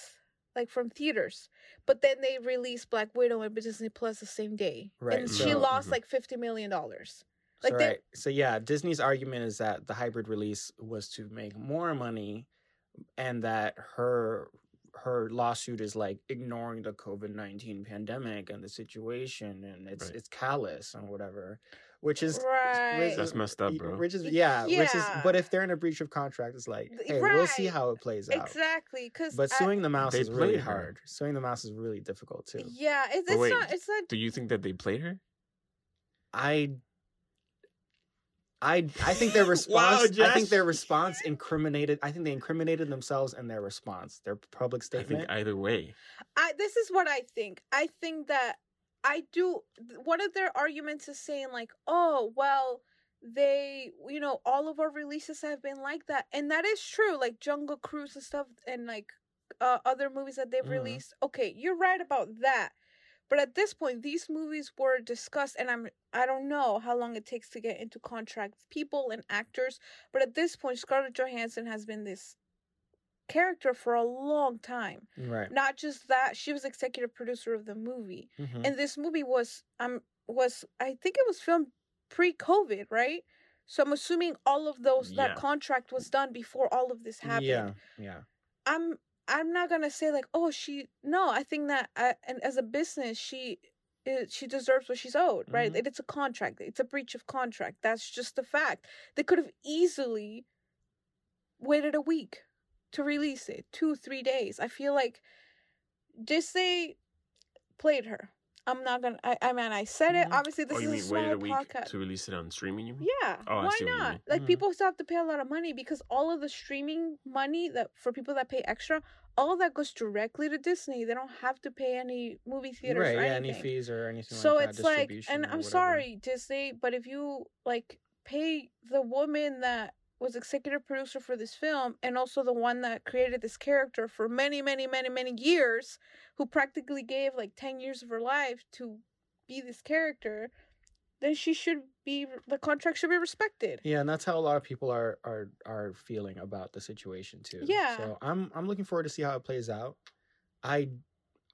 S1: like from theaters but then they released black widow and disney plus the same day
S2: Right,
S1: and she
S2: so-
S1: lost like 50 million dollars
S2: so,
S1: like they-
S2: right. so yeah, Disney's argument is that the hybrid release was to make more money, and that her her lawsuit is like ignoring the COVID nineteen pandemic and the situation, and it's
S3: Right.
S2: it's callous and whatever, which is
S1: right
S2: which-
S3: That's messed up, bro.
S2: Which is yeah, which is but if they're in a breach of contract, it's like,
S1: Th-
S2: hey, we'll see how it plays out.
S1: exactly because
S2: But suing the mouse is really
S3: her.
S2: hard. Suing the mouse is really difficult too.
S1: yeah it's, it's
S3: wait,
S1: not it's not
S3: Do you think that they played her?
S2: I I I think their response. I think their response incriminated. I think they incriminated themselves in their response. Their public statement.
S3: I think either way.
S1: I this is what I think. I think that I do one of their arguments is saying like, "Oh, well, they, you know, all of our releases have been like that." And that is true. Like Jungle Cruise and stuff and like uh, other movies that they've
S2: Mhm.
S1: released. Okay, you're right about that. But at this point, these movies were discussed, and I'm I don't know how long it takes to get into contract with people and actors. But at this point, Scarlett Johansson has been this character for a long time
S2: right.
S1: not just that she was executive producer of the movie
S2: Mhm.
S1: and this movie was um was i think it was filmed pre-covid right so i'm assuming all of those
S3: Yeah.
S1: that contract was done before all of this happened
S2: Yeah. Yeah.
S1: i'm i'm not gonna say like oh she no i think that I, and as a business she it, she deserves what she's owed right?
S2: Mhm.
S1: It- it's a contract it's a breach of contract that's just a fact. They could have easily waited a week to release it two three days. I feel like disney played her i'm not gonna i, I mean i said it
S2: Mhm.
S1: obviously this
S3: oh, you
S1: is
S3: mean
S1: a small
S3: waited a week
S1: podcast
S3: to release it on streaming? You mean?
S1: yeah,
S3: Oh,
S1: why
S3: see what you
S1: not? Like
S2: Mhm.
S1: people still have to pay a lot of money because all of the streaming money that for people that pay extra, all of that goes directly to Disney. They don't have to pay any movie theaters
S2: Right.
S1: or
S2: Yeah.
S1: anything.
S2: Any fees or anything
S1: so
S2: like that.
S1: it's like, and I'm
S2: whatever.
S1: sorry Disney, but if you like pay the woman that was executive producer for this film and also the one that created this character for many, many, many, many years, who practically gave like ten years of her life to be this character, then she should be the contract should be respected.
S2: Yeah, and that's how a lot of people are are are feeling about the situation too.
S1: Yeah.
S2: So I'm I'm looking forward to see how it plays out. I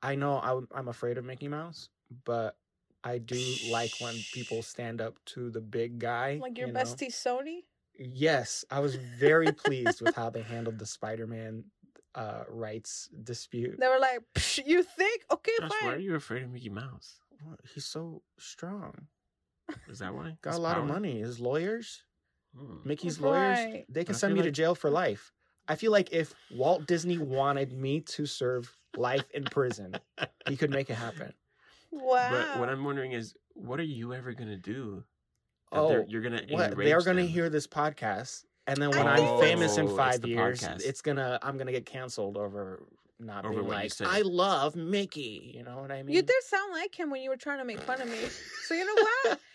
S2: I know I'm I'm afraid of Mickey Mouse, but I do like when people stand up to the big guy.
S1: Like your
S2: you know?
S1: bestie Sony.
S2: Yes, I was very pleased with how they handled the Spider-Man uh rights dispute.
S1: They were like, "Psh, "You think? Okay,
S3: Josh, why are you afraid of Mickey Mouse?
S2: What? He's so strong.
S3: Is that why?
S2: Got
S3: His
S2: a lot of money. His lawyers,
S3: Hmm.
S2: Mickey's
S1: Right.
S2: lawyers, they can send
S3: feel
S2: me to jail for life. I feel like if Walt Disney wanted me to serve life in prison, he could make it happen.
S1: Wow.
S3: But what I'm wondering is, what are you ever gonna do? That
S2: Oh,
S3: they're- you're gonna
S2: What? They're gonna
S3: them?
S2: hear this podcast, and then
S1: I
S2: when I'm famous in
S3: Oh, it's
S2: five years,
S3: podcast.
S2: it's gonna I'm gonna get canceled over not
S3: Over
S2: being like. I love Mickey. You know what I mean?
S1: you did sound like him when you were trying to make fun of me. So you know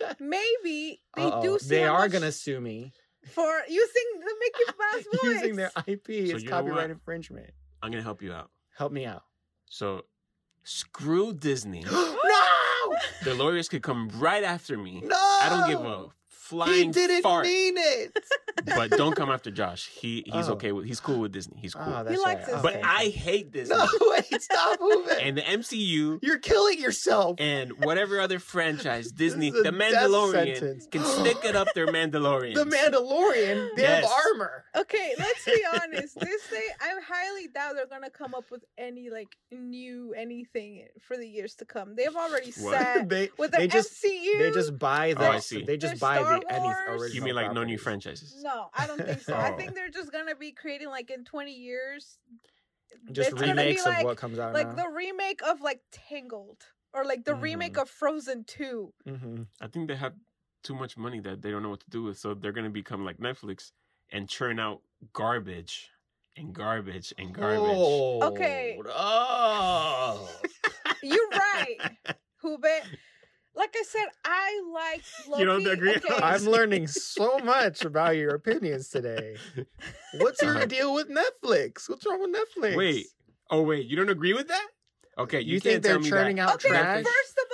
S1: what? Maybe they
S2: Uh-oh.
S1: do. See
S2: They
S1: how
S2: are
S1: much
S2: gonna sue me
S1: for using the Mickey Mouse voice.
S2: using their IP. it's
S3: you know
S2: copyright infringement.
S3: I'm gonna help you out.
S2: Help me out.
S3: So, screw Disney.
S2: no!
S3: the lawyers could come right after me.
S2: No!
S3: I don't give a flying He
S2: didn't
S3: fart.
S2: mean it.
S3: But don't come after Josh. He he's
S2: Oh.
S3: okay with he's cool with Disney. He's oh, cool.
S2: Oh, that's
S1: likes
S2: right.
S1: his
S2: Okay.
S3: but. I hate Disney.
S2: no wait, stop moving.
S3: And the MCU
S2: You're killing yourself.
S3: and whatever other franchise, Disney, the Mandalorian can stick it up their Mandalorian.
S2: the Mandalorian, they
S3: Yes.
S2: have armor.
S1: Okay, let's be honest. This day, I highly doubt they're gonna come up with any like new anything for the years to come. They've already
S3: What?
S1: said
S2: they
S1: with the
S2: they just
S1: MCU.
S2: they just buy
S3: Oh, I see.
S2: they just
S1: There's
S2: buy
S1: Star
S2: the any original.
S3: you mean like no new
S2: properties.
S3: franchises?
S1: No, I don't think so. I
S3: Oh.
S1: think they're just gonna be creating like in twenty years.
S2: Just
S1: it's gonna be
S2: remakes
S1: like,
S2: of what comes out
S1: like
S2: now.
S1: the remake of like Tangled or like the remake
S2: Mhm.
S1: of Frozen Two.
S2: hmm
S3: I think they have too much money that they don't know what to do with, so they're gonna become like Netflix and churn out garbage and garbage and garbage.
S1: Okay.
S2: Oh.
S1: You're right, Hubert. Like I said, I like Loki.
S3: You don't agree?
S1: Okay.
S2: I'm learning so much about your opinions today. What's your
S3: Uh-huh.
S2: deal with Netflix? What's wrong with Netflix?
S3: Wait. Oh wait, you don't agree with that? Okay, you,
S2: you,
S3: can't
S2: think they're
S3: tell me
S2: churning
S3: that.
S2: out
S1: Okay,
S2: trash?
S1: first of all, Josh,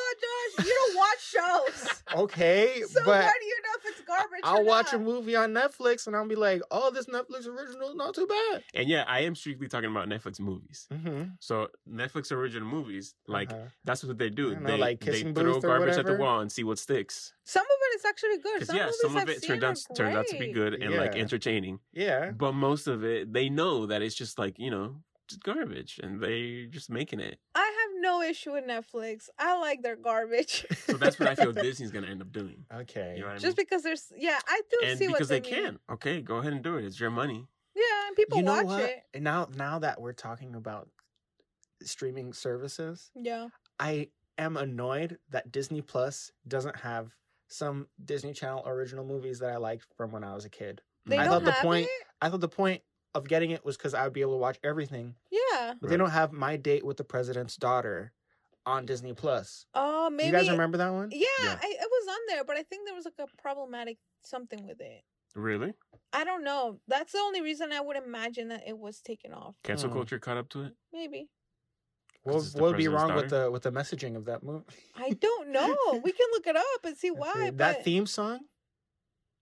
S1: you don't watch shows.
S2: Okay,
S1: So
S2: but
S1: how do you know if it's garbage?
S2: I'll
S1: or
S2: watch
S1: not?
S2: a movie on Netflix and I'll be like, "Oh, this Netflix original is not too bad."
S3: And yeah, I am strictly talking about Netflix movies.
S2: Mm-hmm.
S3: So Netflix original movies, like that's what they do.
S2: Know,
S3: they
S2: like
S3: they throw
S2: Booth or
S3: garbage at the wall and see what sticks.
S1: Some of it is actually good. Some
S3: yeah, some of
S1: I've
S3: it turned out turned out to be good and like entertaining.
S2: Yeah.
S3: But most of it, they know that it's just like you know, just garbage, and they're just making it.
S1: I have no issue with Netflix. I like their garbage.
S3: So that's what I feel Disney's gonna end up doing.
S2: Okay.
S3: You know what I mean?
S1: Just because there's, yeah, I do
S3: and
S1: see
S3: because
S1: what
S3: they,
S1: they, mean.
S3: can. Okay, go ahead and do it. It's your money.
S1: Yeah, and people
S2: you know
S1: watch
S2: what?
S1: it.
S2: And now, now that we're talking about streaming services,
S1: Yeah.
S2: I am annoyed that Disney Plus doesn't have some Disney Channel original movies that I liked from when I was a kid.
S1: They
S2: I
S1: don't
S2: thought the
S1: have
S2: point-
S1: it?
S2: I thought the point of getting it was because I would be able to watch everything,
S1: Yeah.
S2: But they don't have My Date with the President's Daughter on Disney Plus.
S1: Oh, maybe.
S2: You guys remember that one?
S1: Yeah,
S3: Yeah.
S1: I, it was on there, but I think there was like a problematic something with it.
S3: Really?
S1: I don't know. That's the only reason I would imagine that it was taken off.
S3: Cancel
S2: Hmm.
S3: culture caught up to it?
S1: Maybe.
S2: What,
S3: 'Cause it's
S2: what would be
S3: president's
S2: wrong with the with the messaging of that movie?
S1: I don't know. we can look it up and see why.
S2: that theme song?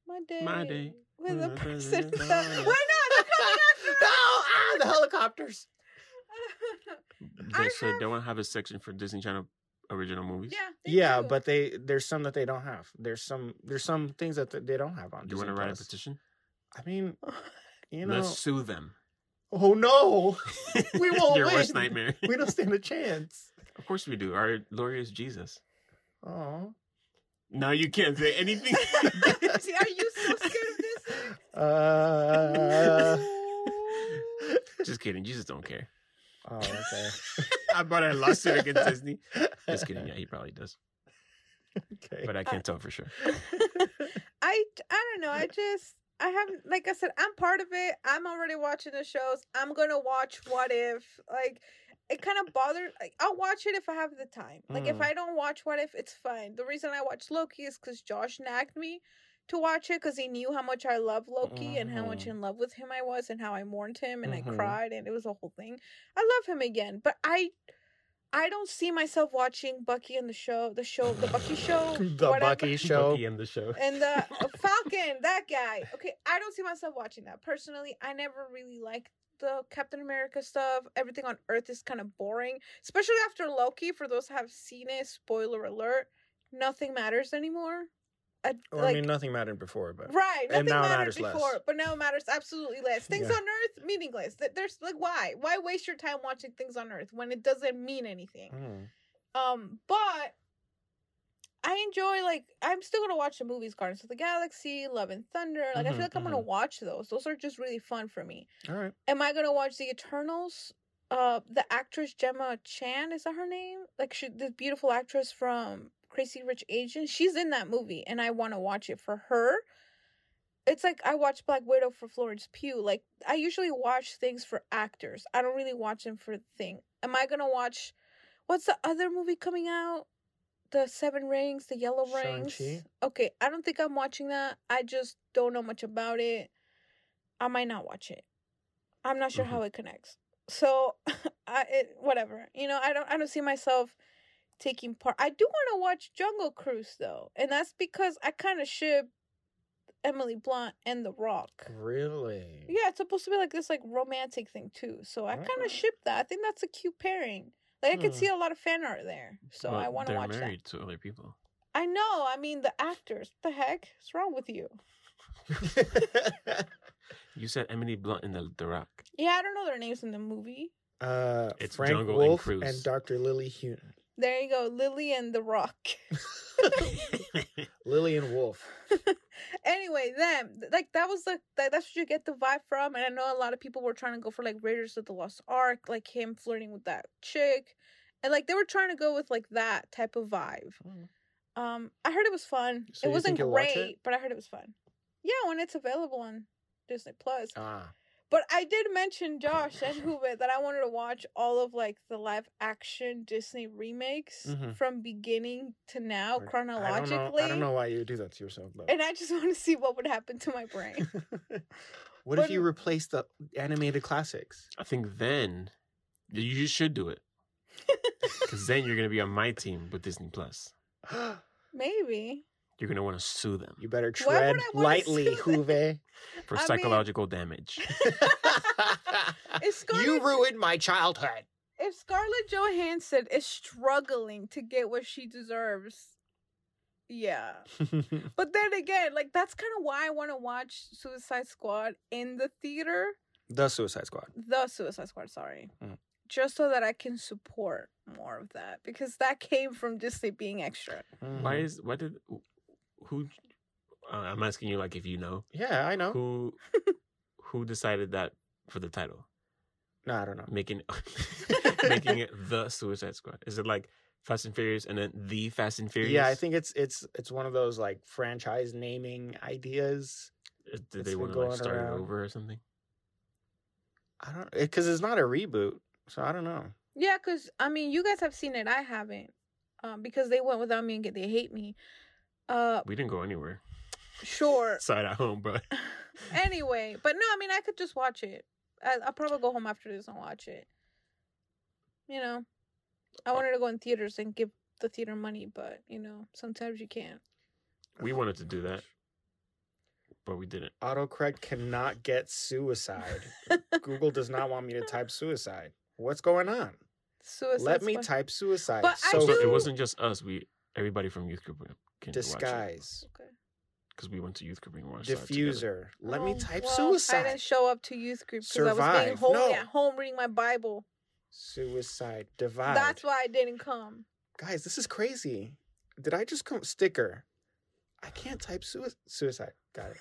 S1: My day.
S3: My day
S1: With
S3: with
S1: the
S3: the
S1: person.
S3: president's
S1: Why
S3: daughter.
S1: not? They're coming
S2: no, ah, the helicopters.
S1: I
S3: They said
S1: have-
S3: they want to have a section for Disney Channel original movies.
S1: yeah. they
S2: Yeah,
S1: do.
S2: but they there's some that they don't have. There's some there's some things that they don't have on.
S3: Do you want to write a petition?
S2: I mean, you know.
S3: Let's sue them.
S2: Oh no, We won't
S3: Your worst nightmare.
S2: we don't stand a chance.
S3: of course we do. Our lawyer is Jesus.
S2: Oh.
S3: No, you can't say anything.
S1: See, are you so scared of this?
S2: Uh.
S3: Just kidding. Jesus don't care.
S2: Oh, okay.
S3: I bought a lawsuit against Disney. Just kidding. Yeah, he probably does.
S2: okay.
S3: But I can't tell for sure.
S1: I I don't know. I just I haven't like I said I'm part of it. I'm already watching the shows. I'm gonna watch What If. Like it kind of bothered. Like I'll watch it if I have the time. Like if
S2: Mm.
S1: I don't watch What If, it's fine. The reason I watch Loki is because Josh nagged me to watch it because he knew how much I love Loki and how much
S2: Mhm.
S1: in love with him I was and how I mourned him and
S2: Mhm.
S1: I cried and it was a whole thing. I love him again, but I. I don't see myself watching Bucky and the show, the show, the Bucky show,
S2: the
S1: whatever
S2: Bucky show.
S3: Bucky and the show.
S1: and the uh, Falcon, that guy. Okay, I don't see myself watching that. Personally, I never really liked the Captain America stuff. Everything on Earth is kind of boring, especially after Loki. For those who have seen it, spoiler alert, nothing matters anymore. I,
S2: Or,
S1: like,
S2: I mean, nothing mattered before, but
S1: Right, nothing mattered
S2: matters less.
S1: before, but now it matters absolutely less. Things
S2: Yeah.
S1: on Earth meaningless. Th- There's like why? Why waste your time watching things on Earth when it doesn't mean anything?
S2: Mm.
S1: Um, but I enjoy like I'm still gonna watch the movies, Guardians of the Galaxy, Love and Thunder. Like I
S2: Mhm,
S1: feel like I'm gonna
S2: mhm.
S1: watch those. Those are just really fun for me.
S2: all right.
S1: Am I gonna watch the Eternals? Uh, the actress Gemma Chan is that her name? Like she, the beautiful actress from Crazy Rich Asians. She's in that movie, and I want to watch it for her. It's like I watch Black Widow for Florence Pugh. Like I usually watch things for actors. I don't really watch them for the thing. Am I gonna watch? What's the other movie coming out? The Seven Rings, the Yellow Rings.
S2: Shang-Chi?
S1: Okay, I don't think I'm watching that. I just don't know much about it. I might not watch it. I'm not sure how mm-hmm. it connects. So, I it, whatever. You know, I don't I don't see myself taking part. I do want to watch Jungle Cruise though, and that's because I kind of ship Emily Blunt and The Rock.
S2: Really?
S1: Yeah, it's supposed to be like this like romantic thing too. So I kind
S2: Oh.
S1: of ship that. I think that's a cute pairing. Like I could
S2: Hmm.
S1: see a lot of fan art there. So I want to
S3: they're
S1: watch that.
S3: married to other people.
S1: I know. I mean, the actors. What the heck? What's wrong with you?
S3: You said Emily Blunt and the The Rock.
S1: Yeah, I don't know their names in the movie.
S2: uh,
S3: It's
S2: Frank
S3: Jungle
S2: Wolf
S3: Cruise.
S2: and Dr. Lily Houghton.
S1: There you go, Lily and The Rock.
S2: Lillian Wolf.
S1: anyway, them like that was the that, that's what you get the vibe from, and I know a lot of people were trying to go for like Raiders of the Lost Ark, like him flirting with that chick, and like they were trying to go with like that type of vibe. Um, I heard it was fun.
S2: So
S1: it wasn't
S2: think you'll watch
S1: great,
S2: it?
S1: but I heard it was fun. Yeah, when it's available on Disney Plus.
S2: Ah.
S1: But I did mention Josh and Hubert that I wanted to watch all of like the live action Disney remakes
S2: Mhm.
S1: from beginning to now
S2: I don't,
S1: chronologically.
S2: know, I don't know why you would do that to yourself, though.
S1: And I just want to see what would happen to my brain.
S2: what if you replace the animated classics?
S3: I think then you just should do it. Because then you're going to be on my team with Disney Plus.
S1: Maybe.
S3: You're going to want to sue them
S2: you better tread lightly,
S1: sue?
S2: Juve.
S3: for
S1: I mean-
S3: psychological damage.
S1: Scarlett,
S2: you ruined my childhood.
S1: if Scarlett Johansson is struggling to get what she deserves, yeah. But then again, like that's kind of why I want to watch Suicide Squad in the theater.
S2: the Suicide Squad.
S1: The Suicide Squad, sorry.
S2: Mm.
S1: Just so that I can support more of that because that came from Disney being extra.
S3: Why
S2: Mhm.
S3: is, why did, who, uh, I'm asking you like if you know,
S2: Yeah, I know.
S3: who, who decided that for the title?
S2: No, I don't know.
S3: Making, making it the Suicide Squad. Is it like Fast and Furious, and then the Fast and Furious.
S2: Yeah, I think it's it's it's one of those like franchise naming ideas.
S3: Uh, Did they
S2: been
S3: want to like
S2: going
S3: start it over or something?
S2: I don't because it's not a reboot, so I don't know.
S1: Yeah, because I mean, you guys have seen it. I haven't. Um, because they went without me and get they hate me. Uh,
S3: We didn't go anywhere.
S1: sure.
S3: Side at home, but
S1: anyway, but no, I mean, I could just watch it. I, I'll probably go home after this and watch it. You know, I wanted to go in theaters and give the theater money, but you know, sometimes you can't.
S3: we wanted to do that, but we didn't.
S2: Autocorrect cannot get suicide. Google does not want me to type suicide. What's going on?
S1: Suicide
S2: Let me
S1: Squad.
S2: type suicide.
S1: But I
S2: so
S3: So
S1: do-
S3: it wasn't just us. We everybody from youth group can
S2: disguise,
S1: Okay.
S3: because we went to youth group and we watched that together.
S2: diffuser. Let me
S1: Oh,
S2: type
S1: well, I
S2: suicide.
S1: didn't show up to youth group because I was being
S2: Survive.
S1: holy
S2: No.
S1: at home reading my Bible.
S2: Suicide. Divide.
S1: That's why I didn't come.
S2: Guys, this is crazy. Did I just come sticker? I can't type sui- suicide. Got it.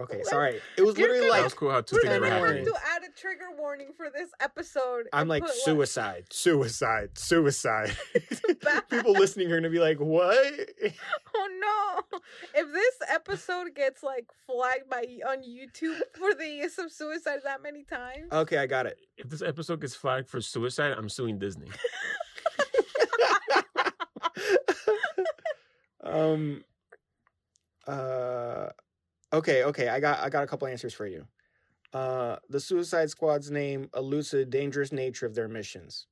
S2: Okay, sorry. It was
S1: You're
S2: literally
S1: gonna-
S3: That
S2: like
S3: was cool how 2
S1: We're
S3: things were
S1: gonna have
S3: happening.
S1: to add a trigger warning for this episode.
S2: I'm
S1: and
S2: like
S1: put what-
S2: suicide, suicide, suicide. People listening are gonna be like, "What?"
S1: Oh no! If this episode gets like flagged by on YouTube for the use of suicide that many times,
S2: Okay, I got it.
S3: If this episode gets flagged for suicide, I'm suing Disney.
S2: um. Uh. Okay. Okay. I got. I got a couple answers for you. Uh, the Suicide Squad's name alludes to the dangerous nature of their missions.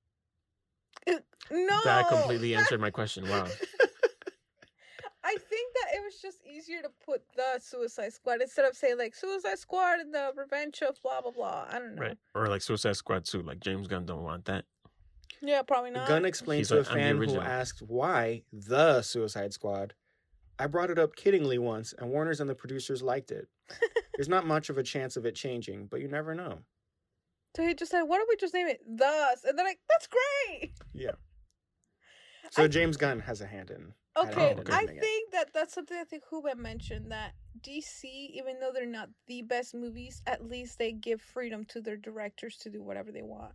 S1: no,
S3: That completely answered my question. Wow.
S1: I think that it was just easier to put the Suicide Squad instead of saying like Suicide Squad and the Revenge of blah blah blah. I don't know.
S3: Right. Or like Suicide Squad 2. Like James Gunn don't want that.
S1: Yeah, probably not.
S2: Gunn explained
S3: He's
S2: to a
S3: like, "I'm
S2: fan who asked why the Suicide Squad. I brought it up kiddingly once, and Warner's and the producers liked it. There's not much of a chance of it changing, but you never know.
S1: So he just said, "Why don't we just name it Thus?" And they're like, "That's great." Yeah.
S2: So
S1: I-
S2: James Gunn has a hand in.
S1: Okay, I
S2: naming it.
S1: think that that's something I think Hubert mentioned that DC, even though they're not the best movies, at least they give freedom to their directors to do whatever they want.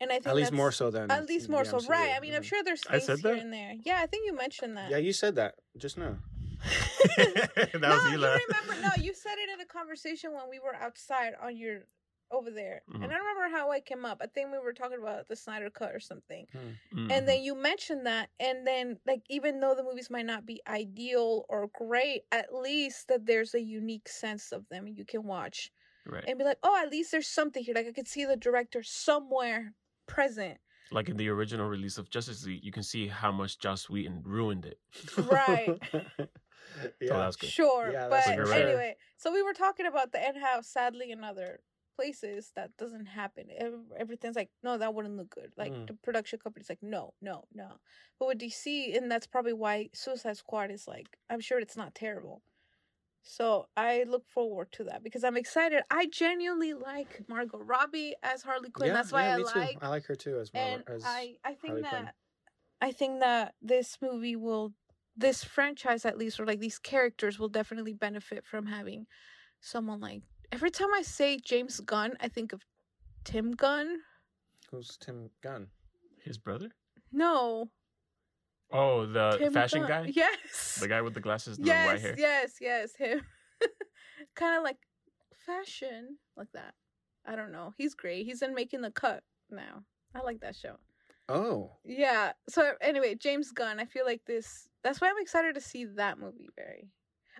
S1: And I think
S2: At least more so than
S1: At least more so, right? I mean, I'm sure there's
S3: I
S1: things
S3: said
S1: here
S3: that?
S1: and there. Yeah, I think you mentioned that.
S2: Yeah, you said that just now.
S3: that
S1: no,
S3: was
S1: you
S3: Eli.
S1: remember? No, you said it in a conversation when we were outside on your over there,
S3: Mhm.
S1: and I don't remember how I came up. I think we were talking about the Snyder Cut or something.
S3: Mhm.
S1: and then you mentioned that and then like even though the movies might not be ideal or great at least that there's a unique sense of them you can watch
S3: right.
S1: and be like oh at least there's something here like i could see the director somewhere present
S3: Like in the original release of Justice League, you can see how much Joss Whedon ruined it.
S1: Right.
S2: Yeah.
S3: that's good.
S1: sure
S2: Yeah,
S1: but
S2: that's
S3: for sure.
S1: anyway so we were talking about the end house sadly in other places that doesn't happen everything's like no that wouldn't look good like
S2: Mm.
S1: the production company's like no no no but with dc and that's probably why suicide squad is like i'm sure it's not terrible so i look forward to that because i'm excited i genuinely like margot robbie as harley quinn
S2: Yeah,
S1: that's why
S2: yeah,
S1: i
S2: me too.
S1: like
S2: I like her too as well.
S1: and
S2: as
S1: I I think
S2: Harley
S1: that
S2: Quinn.
S1: I think that this movie will this franchise at least or like these characters will definitely benefit from having someone like every time I say James Gunn I think of Tim Gunn.
S2: who's Tim Gunn?
S3: His brother?
S1: No.
S3: Oh, the
S1: Tim
S3: fashion
S1: Gunn.
S3: guy?
S1: Yes.
S3: The guy with the glasses and the white
S1: yes,
S3: hair.
S1: yes, yes, him. kind of like fashion like that. I don't know. He's great. He's in Making the Cut now. I like that show.
S2: Oh,
S1: Yeah. So anyway, James Gunn. I feel like this. That's why I'm excited to see that movie. Very.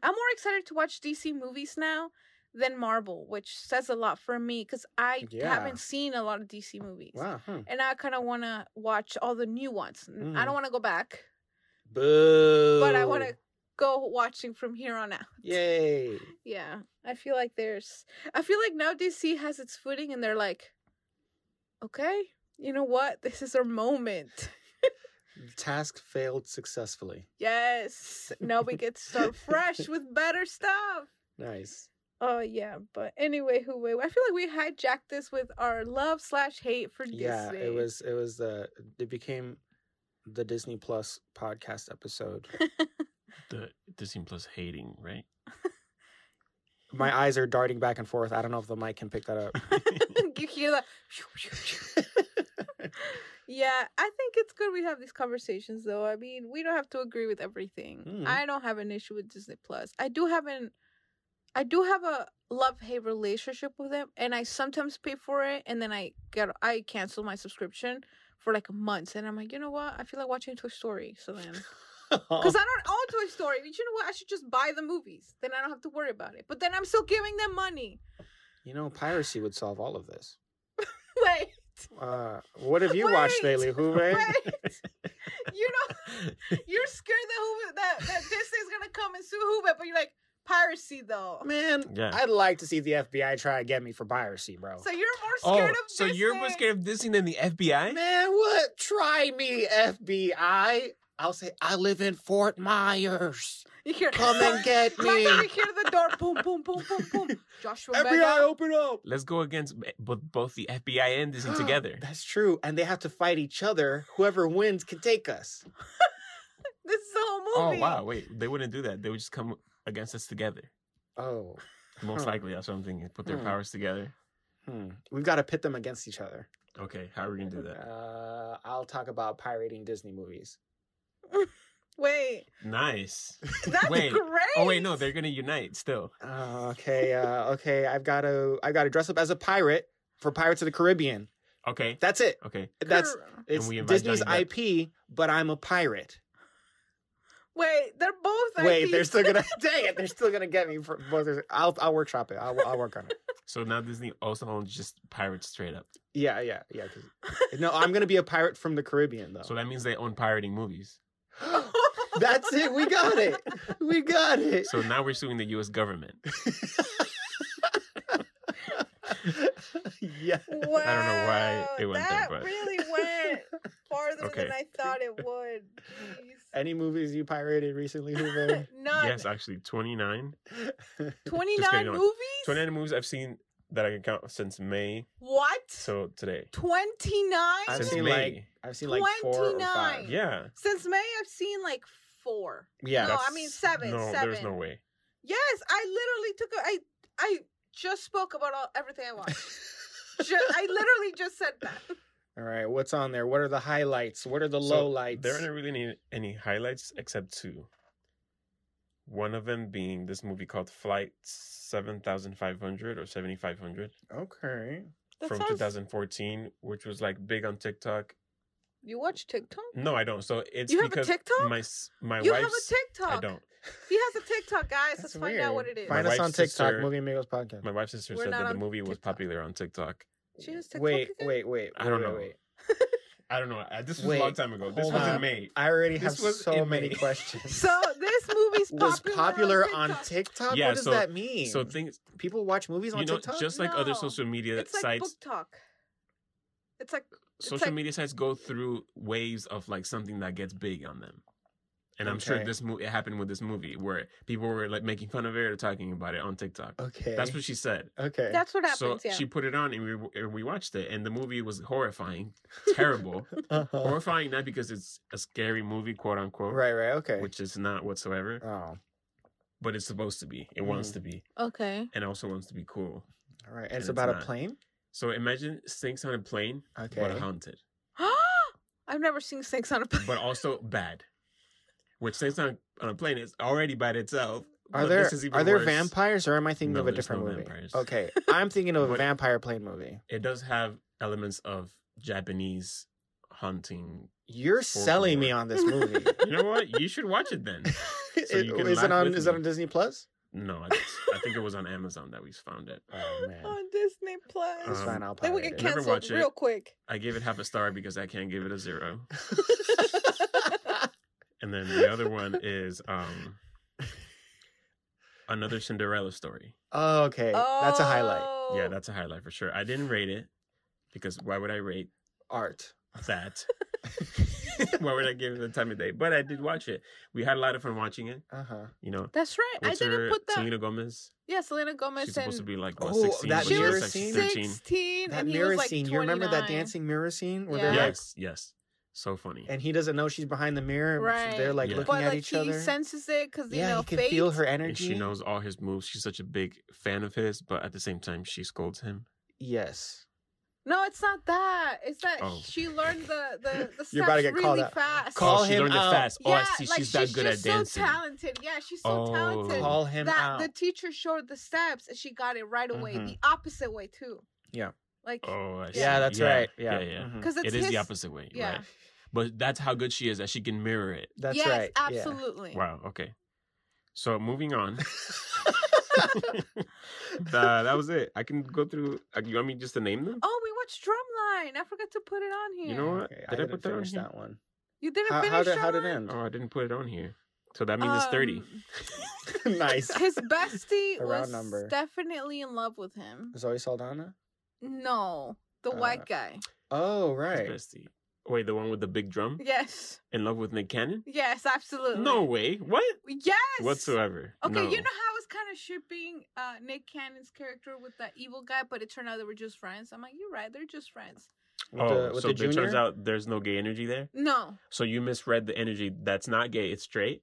S1: I'm more excited to watch DC movies now than Marvel, which says a lot for me because I
S2: Yeah.
S1: haven't seen a lot of DC movies,
S2: wow. Hmm.
S1: and I kind of want to watch all the new ones. I
S2: Mm.
S1: don't want to go back,
S2: Boo.
S1: but I want to go watching from here on out.
S2: Yay.
S1: Yeah, I feel like there's. I feel like now DC has its footing, and they're like, okay, you know what? This is our moment.
S2: Task failed successfully.
S1: Yes. Now we get to start fresh with better stuff.
S2: Nice.
S1: Oh yeah, but anyway, who I feel like we hijacked this with our love slash hate for Disney.
S2: Yeah, it was. It was the. It became the Disney Plus podcast episode.
S3: The Disney Plus hating, right?
S2: My eyes are darting back and forth. I don't know if the mic can pick that up.
S1: you hear that? Yeah, I think it's good we have these conversations though. I mean, we don't have to agree with everything.
S2: Mm.
S1: I don't have an issue with Disney Plus. I do have an I do have a love hate relationship with them and I sometimes pay for it and then I get I cancel my subscription for like months and I'm like, you know what? I feel like watching Toy Story. So then because I don't own Toy Story. But you know what? I should just buy the movies. Then I don't have to worry about it. But then I'm still giving them money.
S2: you know, piracy would solve all of this.
S1: Wait.
S2: Uh, what have you watched lately?
S1: Wait. You know, you're scared that Hoover, that, that Disney's gonna come and sue Hoover, but you're like piracy though.
S2: Man,
S3: Yeah.
S2: I'd like to see the FBI try to get me for piracy, bro.
S1: So you're more
S3: Oh,
S1: scared of
S3: so
S1: Disney.
S3: you're more scared of Disney than the FBI?
S2: Man, what? Try me, FBI. I'll say I live in Fort Myers.
S1: You hear
S2: Come and get me.
S1: you hear the door boom, boom, boom, boom, boom. Joshua
S2: FBI,
S1: Vega.
S2: open up.
S3: Let's go against both both the FBI and Disney together.
S2: That's true, and they have to fight each other. Whoever wins can take us.
S3: Oh
S1: This is the whole oh, movie.
S3: Oh wow, wait, they wouldn't do that. They would just come against us together.
S2: Oh,
S3: Most
S2: Huh.
S3: likely, that's what I'm thinking. Put their
S2: Hmm.
S3: powers together.
S2: hmm. we've got to pit them against each other.
S3: Okay, how are we gonna do that?
S2: Uh, I'll talk about pirating Disney movies.
S1: Wait,
S3: Nice.
S1: that's
S3: Wait.
S1: great.
S3: Oh wait, no, they're gonna unite still.
S2: Uh, okay, uh, okay. I've got to. I've got to dress up as a pirate for Pirates of the Caribbean.
S3: Okay,
S2: That's it.
S3: okay.
S2: That's it's Disney's IP, but I'm a pirate.
S1: Wait, they're both.
S2: Wait,
S1: IPs.
S2: they're still gonna dang it. They're still gonna get me for both. of- I'll I'll workshop it. I'll I'll work on it.
S3: So now Disney also owns just pirates straight up.
S2: Yeah, yeah, yeah. no, I'm gonna be a pirate from the Caribbean though.
S3: So that means they own pirating movies.
S2: That's it. We got it. We got it.
S3: So now we're suing the U.S. government.
S2: yeah.
S1: Wow,
S3: I don't know why it went there,
S1: that
S3: but-
S1: really went farther
S3: Okay.
S1: than I thought it would. Jeez.
S2: Any movies you pirated recently, Hoover?
S1: None.
S3: Yes, actually, 29.
S1: 29
S3: Just kidding, no.
S1: movies?
S3: 29 movies I've seen that I can count since May
S1: What?
S3: So today.
S1: 29?
S2: I've
S3: Since
S2: seen
S3: May.
S2: like I've seen like four or
S1: 29.
S2: five.
S3: Yeah.
S1: Since May, I've seen like four.
S2: Yeah.
S1: No, I mean seven.
S3: No,
S1: seven.
S3: there's no way.
S1: Yes, I literally took a. I I just spoke about all, everything I watched. Ju- I literally just said that.
S2: All right, what's on there? What are the highlights? What are the
S3: So,
S2: low lights?
S3: There aren't really any, any highlights except two. One of them being this movie called Flight 7500 or 7500
S2: Okay.
S1: That
S3: from
S1: sounds-
S3: 2014, which was like big on TikTok.
S1: You watch TikTok?
S3: No, I don't. So it's
S1: You have a TikTok?
S3: my s- my
S1: you have a TikTok.
S3: I don't.
S1: He has a TikTok, guys.
S2: That's
S1: Let's find out what it is.
S2: Find
S3: My
S2: us on TikTok,
S3: sister-
S2: Movie Amigos Podcast.
S3: My wife's sister
S1: We're
S3: said that the
S1: on
S3: movie was popular on TikTok.
S1: She has TikTok
S2: Wait,
S1: again?
S2: wait, wait.
S3: I don't
S2: wait,
S3: know.
S2: Wait.
S3: I don't know. This was
S2: Wait,
S3: a long time ago. This was
S2: on.
S3: in May.
S2: I already
S3: This
S2: have so many
S3: May.
S2: questions.
S1: So this movie's popular
S2: was popular on
S1: TikTok.
S2: TikTok?
S3: Yeah,
S2: what does
S3: so-
S2: that mean?
S3: So things
S2: people watch movies on
S3: you know,
S2: TikTok.
S3: just like other social media
S1: It's like
S3: sites,
S1: book talk. It's like
S3: social
S1: like-
S3: media sites go through waves of like something that gets big on them. And I'm sure this movie it happened with this movie where people were like making fun of it or talking about it on TikTok.
S2: okay.
S3: That's what she said.
S2: Okay.
S1: that's what happens.
S3: so
S1: yeah.
S3: she put it on and we and we watched it and the movie was horrifying, terrible.
S2: Uh-huh.
S3: horrifying not because it's a scary movie, quote unquote,
S2: Right. Right. Okay.
S3: which is not whatsoever,
S2: oh.
S3: but it's supposed to be. It wants
S2: Mm.
S3: to be
S1: okay.
S3: and also wants to be cool.
S2: All right. And
S3: And
S2: it's
S3: it's
S2: about a plane.
S3: So imagine Snakes on a plane,
S2: Okay.
S3: but haunted.
S1: I've never seen snakes on a plane.
S3: but also bad. Which Snakes on on a plane is already bad itself.
S2: Are there
S3: is
S2: are there
S3: worse.
S2: vampires or am I thinking
S3: No,
S2: of a different
S3: no
S2: movie?
S3: vampires.
S2: Okay, I'm thinking of a vampire plane movie.
S3: It does have elements of Japanese hunting.
S2: You're selling me on this movie.
S3: You know what? You should watch it then. So
S2: Is
S3: you can
S2: it on is it on Disney Plus?
S3: No, I, just- I think it was on Amazon that we found it.
S2: Oh man.
S1: on Disney Plus.
S2: That's
S3: Um,
S2: fine, I'll
S1: then we
S2: pirate
S1: get
S2: it.
S3: Never
S1: canceled
S3: watch it.
S1: real quick.
S3: I gave it half a star because I can't give it a zero. And then the other one is um another Cinderella story.
S2: Oh, okay, that's a highlight.
S3: Yeah,
S1: Oh.
S3: that's a highlight for sure. I didn't rate it because why would I rate
S2: Art.
S3: that? why would I give it the time of day? But I did watch it. We had a lot of fun watching it.
S2: Uh huh.
S3: You know,
S1: That's right.
S3: what's
S1: I didn't
S3: her
S1: put that.
S3: Selena Gomez?
S1: Yeah, Selena Gomez
S3: She's
S1: and
S3: supposed to be like what,
S2: Oh,
S3: 16,
S2: that
S3: but
S1: she
S3: she
S2: mirror
S1: was
S3: like
S2: scene?
S3: 13.
S1: 16
S2: That
S1: and he
S2: mirror
S1: was like
S2: scene. You remember that dancing mirror scene where
S1: Yeah.
S2: they're like,
S3: Yes, yes. So funny.
S2: and he doesn't know she's behind the mirror. but
S1: Right.
S2: They're like
S3: Yeah.
S2: looking
S1: But
S2: at
S1: like
S2: each
S1: he
S2: other.
S1: senses it because
S2: yeah,
S1: know
S2: he can
S1: fate.
S2: feel her
S3: and
S2: energy.
S3: she knows all his moves. She's such a big fan of his, but at the same time, she scolds him.
S2: Yes.
S1: No, it's not that. It's that
S3: Oh.
S1: she learned the the, the
S2: You're about to
S1: steps
S2: get called
S1: really
S2: out.
S1: fast.
S2: Call
S3: oh, she
S2: him
S3: learned
S2: out.
S3: it fast. Oh,
S1: yeah,
S3: I see.
S1: like
S3: She's that good at
S1: just
S3: dancing.
S1: so talented. Yeah, she's so
S3: Oh.
S1: talented.
S2: Call him
S1: that
S2: out.
S1: the teacher showed the steps and she got it right away.
S2: Mhm.
S1: The opposite way too.
S2: Yeah.
S1: Like
S3: Oh, I see.
S2: yeah, that's right. Yeah,
S3: yeah, yeah.
S2: mhm.
S1: because it's
S3: It is
S1: his,
S3: the opposite way,
S1: Yeah.
S3: right? But that's how good she is that she can mirror it.
S2: That's
S1: yes,
S2: right. yeah.
S1: absolutely.
S3: Wow. Okay. So moving on. That that was it. I can go through. uh, You want me just to name them?
S1: Oh, we watched Drumline. I forgot to put it on here.
S3: You know what?
S2: Okay,
S3: Did I,
S2: I, didn't
S3: put that on
S2: finish
S3: here?
S2: that one.
S1: You didn't
S2: How,
S1: finish
S2: how did how did it
S1: Drumline?
S2: end?
S3: Oh, I didn't put it on here. So that means it's thirty.
S1: Um,
S2: nice.
S1: His bestie was
S2: number.
S1: definitely in love with him.
S2: Zoe Saldana.
S1: No, the
S2: Uh,
S1: white guy.
S2: Oh
S3: His
S2: right.
S3: bestie. Wait, the one with the big drum?
S1: Yes,
S3: In love with Nick Cannon?
S1: yes, absolutely.
S3: No way. What?
S1: Yes.
S3: Whatsoever.
S1: Okay,
S3: No.
S1: you know how I was kind of shipping uh, Nick Cannon's character with that evil guy, but it turned out they were just friends. I'm like, you're right, they're just friends.
S2: With
S3: oh,
S2: the, with
S3: so
S2: the
S3: it turns out there's no gay energy there.
S1: No,
S3: So you misread the energy. That's not gay. It's straight.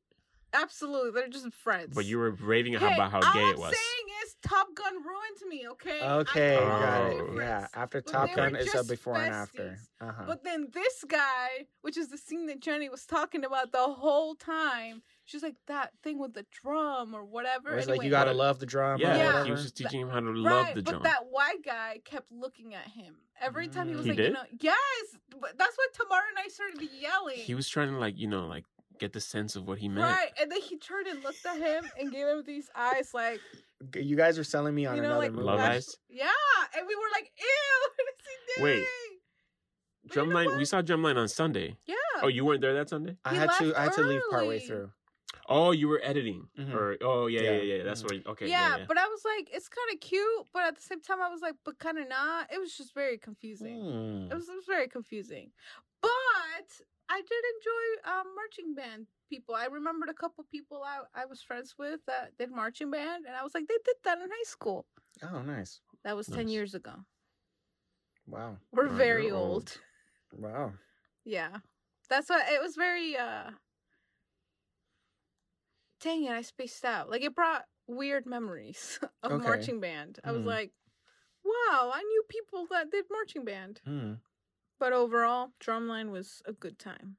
S1: absolutely, they're just friends.
S3: But you were raving
S1: hey,
S3: about how gay
S1: I'm
S3: it was.
S1: Saying is Top Gun ruined me. Okay.
S2: Okay, got it.
S3: Oh.
S2: Yeah, after
S1: But
S2: Top Gun
S1: were
S2: is a
S1: just
S2: before and after. Uh huh.
S1: But then this guy, which is the scene that Jenny was talking about the whole time, she's like that thing with the drum or whatever.
S2: It's like you gotta love the drum.
S3: Yeah,
S2: or
S1: Yeah.
S2: whatever.
S3: he was just teaching him how to
S1: right,
S3: love the drum.
S1: but that white guy kept looking at him every time he was
S2: Mm.
S1: like,
S3: He
S1: you know, yes. But that's what Tamara and I started yelling.
S3: He was trying to like you know like get the sense of what he meant.
S1: right, and then he turned and looked at him and gave him these eyes, like
S2: You guys are selling me on
S1: you know,
S2: another
S1: like
S2: movie.
S3: Love Eyes?
S1: Yeah, and we were like, ew, what is he doing?
S3: Wait,
S1: But you know
S3: Drumline. We saw Drumline on Sunday.
S1: Yeah.
S3: Oh, you weren't there that Sunday?
S2: I
S1: He
S2: had to
S1: left
S2: I had to leave partway through.
S3: Oh, you were editing.
S2: Mhm.
S3: Or oh yeah, yeah,
S2: Yeah.
S3: yeah. That's
S2: Mhm.
S3: what. Okay.
S1: yeah,
S3: Yeah, yeah.
S1: but I was like, it's kind of cute, but at the same time, I was like, but kind of not. It was just very confusing.
S2: Hmm.
S1: It was it was very confusing, but I did enjoy um, marching band people. I remembered a couple people I I was friends with that did marching band, and I was like, they did that in high school.
S2: Oh, nice.
S1: That was ten years ago.
S2: Wow.
S1: We're very
S3: old.
S1: old.
S2: Wow.
S1: Yeah, that's what it was. Very uh. Dang it! I spaced out. Like it brought weird memories of
S2: Okay.
S1: marching band. I was
S2: Mhm.
S1: like, wow, I knew people that did marching band.
S2: Hmm.
S1: But overall, Drumline was a good time.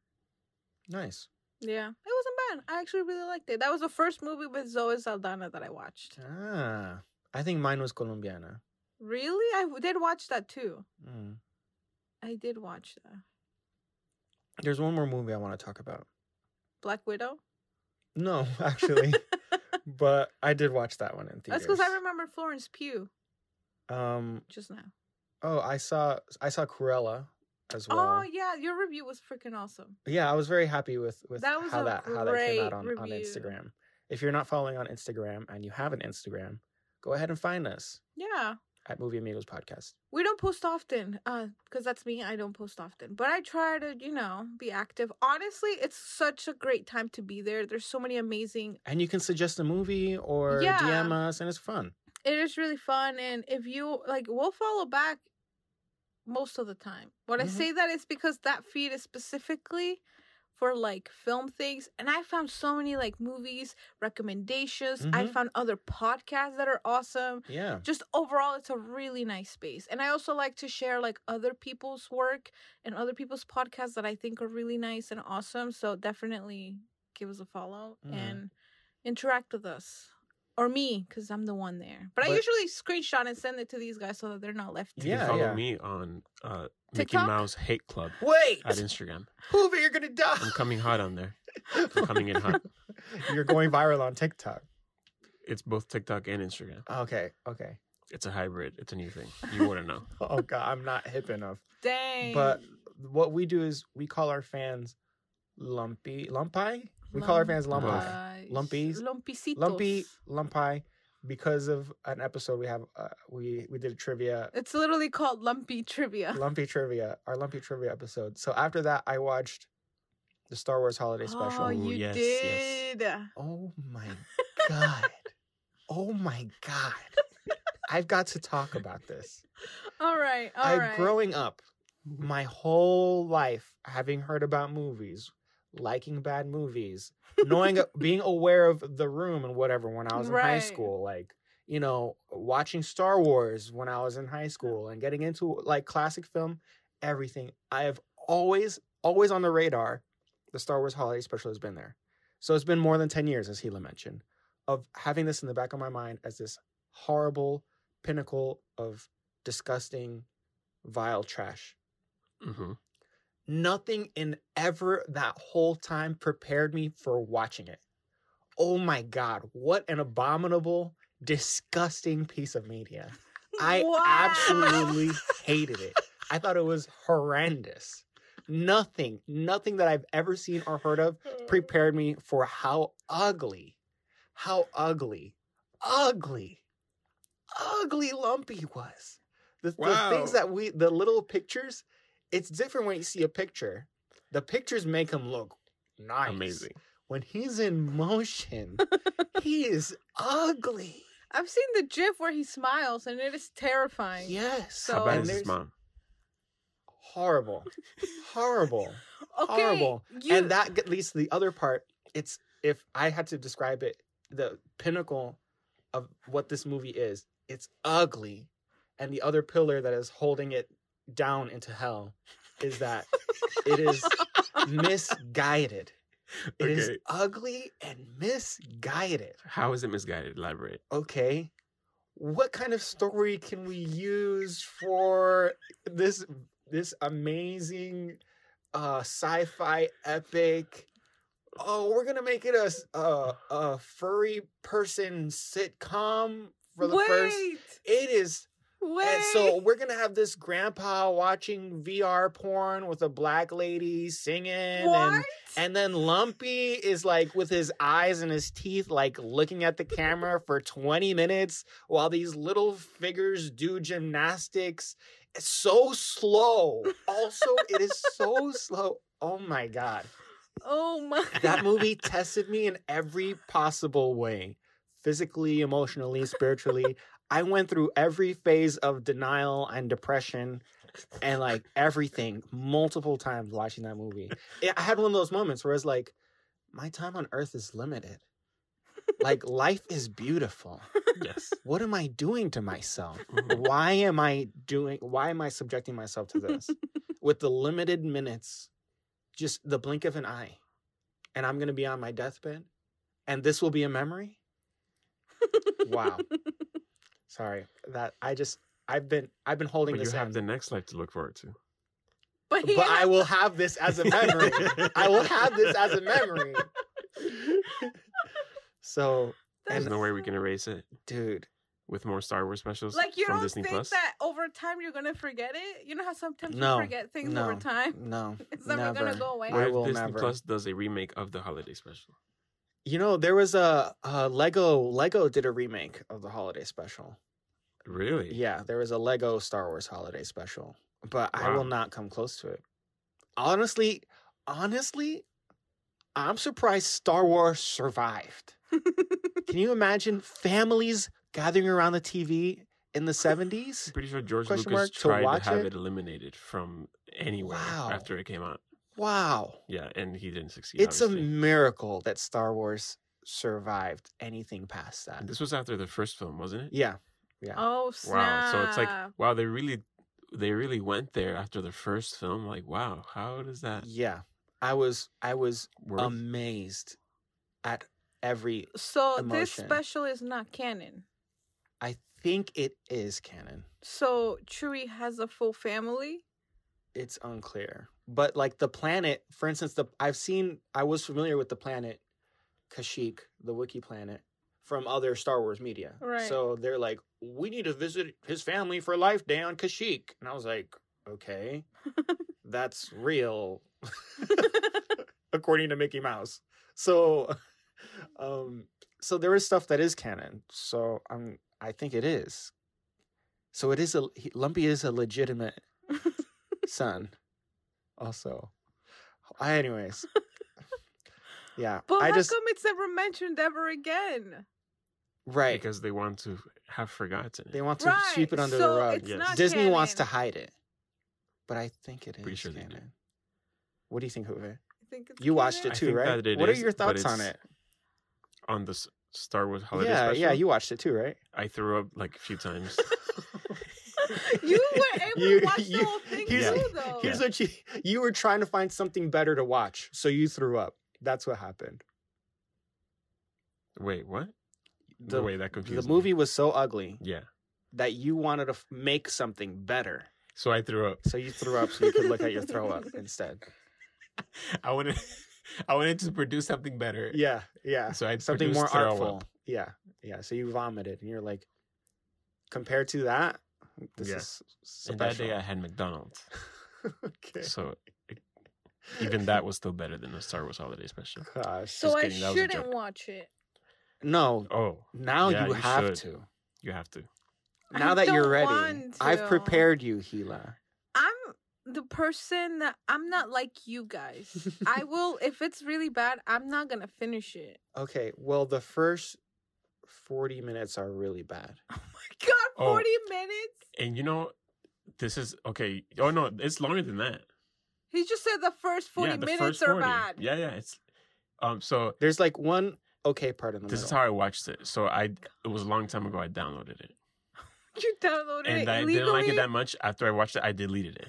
S2: Nice.
S1: Yeah, it wasn't bad. I actually really liked it. That was the first movie with Zoe Saldana that I watched.
S2: Ah, I think mine was Colombiana.
S1: Really? I did watch that too.
S2: Mm.
S1: I did watch that.
S2: There's one more movie I want to talk about.
S1: Black Widow?
S2: No, actually, but I did watch that one in theaters.
S1: That's because I remember Florence Pugh
S2: Um.
S1: just now.
S2: Oh, I saw I saw Cruella as well.
S1: Oh, yeah. Your review was freaking awesome.
S2: Yeah, I was very happy with with
S1: That
S2: how that how that came out on, on. Instagram. If you're not following on Instagram and you have an Instagram, go ahead and find us
S1: Yeah.
S2: at Movie Amigos Podcast.
S1: We don't post often, uh, because that's me. I don't post often, but I try to, you know, be active. Honestly, it's such a great time to be there. There's so many amazing.
S2: And you can suggest a movie or
S1: Yeah.
S2: DM us, and it's fun.
S1: It is really fun, and if you like, we'll follow back most of the time. When I
S2: Mhm.
S1: say that, it's because that feed is specifically for like film things, and I found so many like movies recommendations. I
S2: Mhm.
S1: found other podcasts that are awesome.
S2: Yeah.
S1: just overall it's a really nice space and i also like to share like other people's work and other people's podcasts that i think are really nice and awesome so definitely give us a follow
S2: Mhm.
S1: and interact with us or me because i'm the one there but, i usually screenshot and send it to these guys so that they're not left
S3: You
S2: Yeah,
S3: can follow
S2: yeah.
S3: me on uh, Mickey
S1: TikTok?
S3: Mouse Hate Club
S2: Wait,
S3: at Instagram.
S2: Hoover, you're gonna die.
S3: I'm coming hot on there. I'm coming in hot.
S2: you're going viral on TikTok.
S3: It's both TikTok and Instagram.
S2: Okay, okay.
S3: It's a hybrid. It's a new thing. You wouldn't know.
S2: Oh god, I'm not hip enough.
S1: dang
S2: But what we do is we call our fans lumpy, lumpy. We call our fans lumpy,
S1: Lumpies.
S2: lumpies,
S1: lumpicitos
S2: lumpy, lumpy, because of an episode we have. Uh, we we did a trivia,
S1: it's literally called lumpy trivia
S2: lumpy trivia, our lumpy trivia episode. So after that, I watched the Star Wars Holiday Special.
S1: oh
S3: Ooh,
S1: you
S3: yes,
S1: did
S3: yes.
S2: Oh my god! oh my god! I've got to talk about this.
S1: all right all
S2: I
S1: right
S2: growing up, my whole life having heard about movies, liking bad movies, knowing being aware of the room and whatever when I was in high school, like you know, watching Star Wars when I was in high school and getting into like classic film, everything. I have always, always on the radar, the Star Wars holiday special has been there. So it's been more than 10 years, as Hila mentioned, of having this in the back of my mind as this horrible pinnacle of disgusting, vile trash.
S3: hmm
S2: Nothing in ever that whole time prepared me for watching it. Oh my God, what an abominable, disgusting piece of media. I
S1: Wow.
S2: absolutely hated it. I thought it was horrendous. Nothing, nothing that I've ever seen or heard of prepared me for how ugly, how ugly, ugly, ugly Lumpy was. The, the things that we, the little pictures, it's different when you see a picture. The pictures make him look nice.
S3: Amazing.
S2: When he's in motion, he is ugly.
S1: I've seen the GIF where he smiles, and it is terrifying.
S2: Yes.
S1: So-
S3: How bad is his mom?
S2: Horrible. Horrible.
S1: Okay,
S2: horrible.
S1: You,
S2: And that g- leads to the other part. It's if I had to describe it, the pinnacle of what this movie is, it's ugly. And the other pillar that is holding it down into hell is that it is misguided. It is
S3: Okay.
S2: ugly and misguided.
S3: How is it misguided? Elaborate.
S2: Okay. What kind of story can we use for this this amazing uh sci-fi epic? Oh, we're gonna make it a a furry person sitcom for the
S1: wait,
S2: first. It is,
S1: wait.
S2: and so we're gonna have this grandpa watching VR porn with a black lady singing,
S1: what?
S2: and and then Lumpy is like with his eyes and his teeth, like looking at the camera for 20 minutes while these little figures do gymnastics. It's so slow. Also, it is so slow. Oh my God.
S1: oh my!
S2: That movie tested me in every possible way physically, emotionally, spiritually. I went through every phase of denial and depression and like everything multiple times watching that movie. I I had one of those moments where it's like, my time on earth is limited. Like, life is beautiful.
S3: Yes.
S2: What am I doing to myself?
S3: Mhm.
S2: Why am I doing, why am I subjecting myself to this? With the limited minutes, just the blink of an eye, and I'm going to be on my deathbed, and this will be a memory? Wow. Sorry. That I just, I've been, I've been holding
S3: But you have
S2: in.
S3: the next life to look forward to.
S1: but he
S2: but I will have this as a memory. I will have this as a memory. So,
S3: There's no way we can erase it
S2: dude,
S3: with more Star Wars specials
S1: Like you
S3: from
S1: don't
S3: Disney
S1: think
S3: Plus.
S1: that over time you're gonna forget it? You know how sometimes
S2: No,
S1: we forget things
S2: no,
S1: over time.
S2: no,
S1: It's never,
S2: never.
S1: gonna go away.
S2: I
S3: What if
S2: will
S3: Disney
S2: never.
S3: Plus does a remake of the holiday special?
S2: You know, there was a, a Lego. Lego did a remake of the holiday special.
S3: Really?
S2: Yeah, there was a Lego Star Wars holiday special, but I will not come close to it. Honestly, honestly, I'm surprised Star Wars survived. Can you imagine families gathering around the TV in the
S3: I'm
S2: 70s?
S3: pretty sure George
S2: Question
S3: Lucas
S2: mark
S3: tried to,
S2: watch
S3: have
S2: it?
S3: it? eliminated from anywhere
S2: Wow.
S3: after it came out.
S2: Wow.
S3: Yeah, and he didn't succeed.
S2: It's a miracle that Star Wars survived anything past that.
S3: And This was after the first film, wasn't it?
S2: Yeah. Yeah.
S1: oh snap!
S3: Wow. So it's like, wow, they really, they really went there after the first film. Like, wow, how does that
S2: Yeah. I was I was
S3: work?
S2: amazed at every
S1: so this special is not canon.
S2: I think it is canon.
S1: So Chewie has a full family.
S2: It's unclear. But like the planet, for instance, the I've seen I was familiar with the planet Kashyyyk, the Wookiee planet, from other Star Wars media.
S1: Right.
S2: So they're like, we need to visit his family for Life Day on Kashyyyk. And I was like, okay, that's real. according to Mickey Mouse. So um so there is stuff that is canon. So I'm, I think it is. So it is a Lumpy is a legitimate son also. Anyways. Yeah.
S1: But
S2: I
S1: how
S2: just
S1: come it's never mentioned ever again?
S2: right.
S3: because they want to have forgotten it.
S2: They want to
S1: right.
S2: sweep it under
S1: so
S2: the rug.
S1: It's
S3: Yes.
S1: not
S2: Disney wants to hide it. But I think it is
S3: Pretty sure they do.
S2: canon. What do you think, Juve?
S1: I think it's
S2: You watched it too, right?
S3: it
S2: what are your thoughts on it?
S3: on the Star Wars Holiday
S2: yeah,
S3: Special.
S2: yeah, you watched it too, right?
S3: I threw up like a few times.
S1: You were able
S2: You-
S1: to watch
S2: you-
S1: the whole thing
S2: here's-
S1: too, though.
S2: Here's what you you were trying to find something better to watch, so you threw up. That's what happened.
S3: Wait, what?
S2: The-
S3: The way that confused
S2: The
S3: me.
S2: movie was so ugly
S3: Yeah.
S2: that you wanted to f- make something better.
S3: So I threw up.
S2: So you threw up so you could look at your throw up instead.
S3: I wanted, I wanted to produce something better.
S2: Yeah, yeah.
S3: So I
S2: something more artful.
S3: Up.
S2: Yeah, yeah. So you vomited, and you're like, compared to that, this
S3: Yeah.
S2: is
S3: And that day I had McDonald's.
S2: okay.
S3: So it, even that was still better than the Star Wars Holiday Special.
S2: Ah, Gosh.
S1: so
S3: Just
S1: I
S3: kidding, that was a
S1: shouldn't watch it.
S2: No,
S3: Oh,
S2: now
S3: Yeah,
S2: you
S3: you
S2: have
S3: should.
S2: to.
S3: you have to.
S1: I
S2: Now that you're ready, I've prepared you, Gila.
S1: I'm the person that I'm not like you guys. I will if it's really bad, I'm not gonna finish it.
S2: Okay, well, the first 40 minutes are really bad.
S1: Oh my god,
S3: Oh.
S1: 40 minutes?
S3: And you know, this is okay. Oh no, it's longer than that.
S1: He just said the first 40
S3: yeah, the
S1: minutes
S3: first
S1: are bad.
S3: Yeah, yeah. It's um. So
S2: There's like one okay part in the
S3: this
S2: middle.
S3: is how I watched it. So I it was a long time ago. I downloaded it,
S1: You downloaded
S3: and
S1: it And
S3: I
S1: illegally.
S3: didn't like it that much. After I watched it, I deleted it.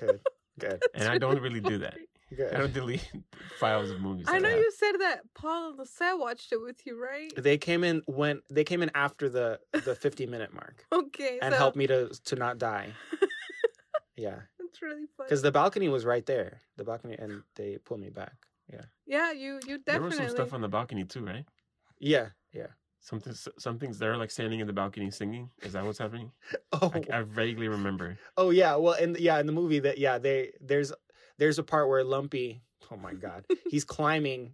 S2: Good, good,
S3: And I don't really do that.
S2: good.
S3: I don't delete files of movies.
S1: I
S3: that
S1: know
S3: have.
S1: you said that Paul and the set watched it with you, right?
S2: They came in when they came in after the the 50 minute mark
S1: Okay,
S2: and
S1: so
S2: helped me to to not die. Yeah,
S1: That's really funny.
S2: because the balcony was right there, the balcony, and they pulled me back.
S1: yeah, Yeah, you
S3: you
S1: definitely There
S3: was some stuff on the balcony too, right?
S2: Yeah, yeah.
S3: Something, something's there, like standing in the balcony singing. Is that what's happening?
S2: Oh,
S3: I, I vaguely remember.
S2: oh yeah. Well, in yeah, in the movie that yeah, they there's there's a part where Lumpy, oh my god, he's climbing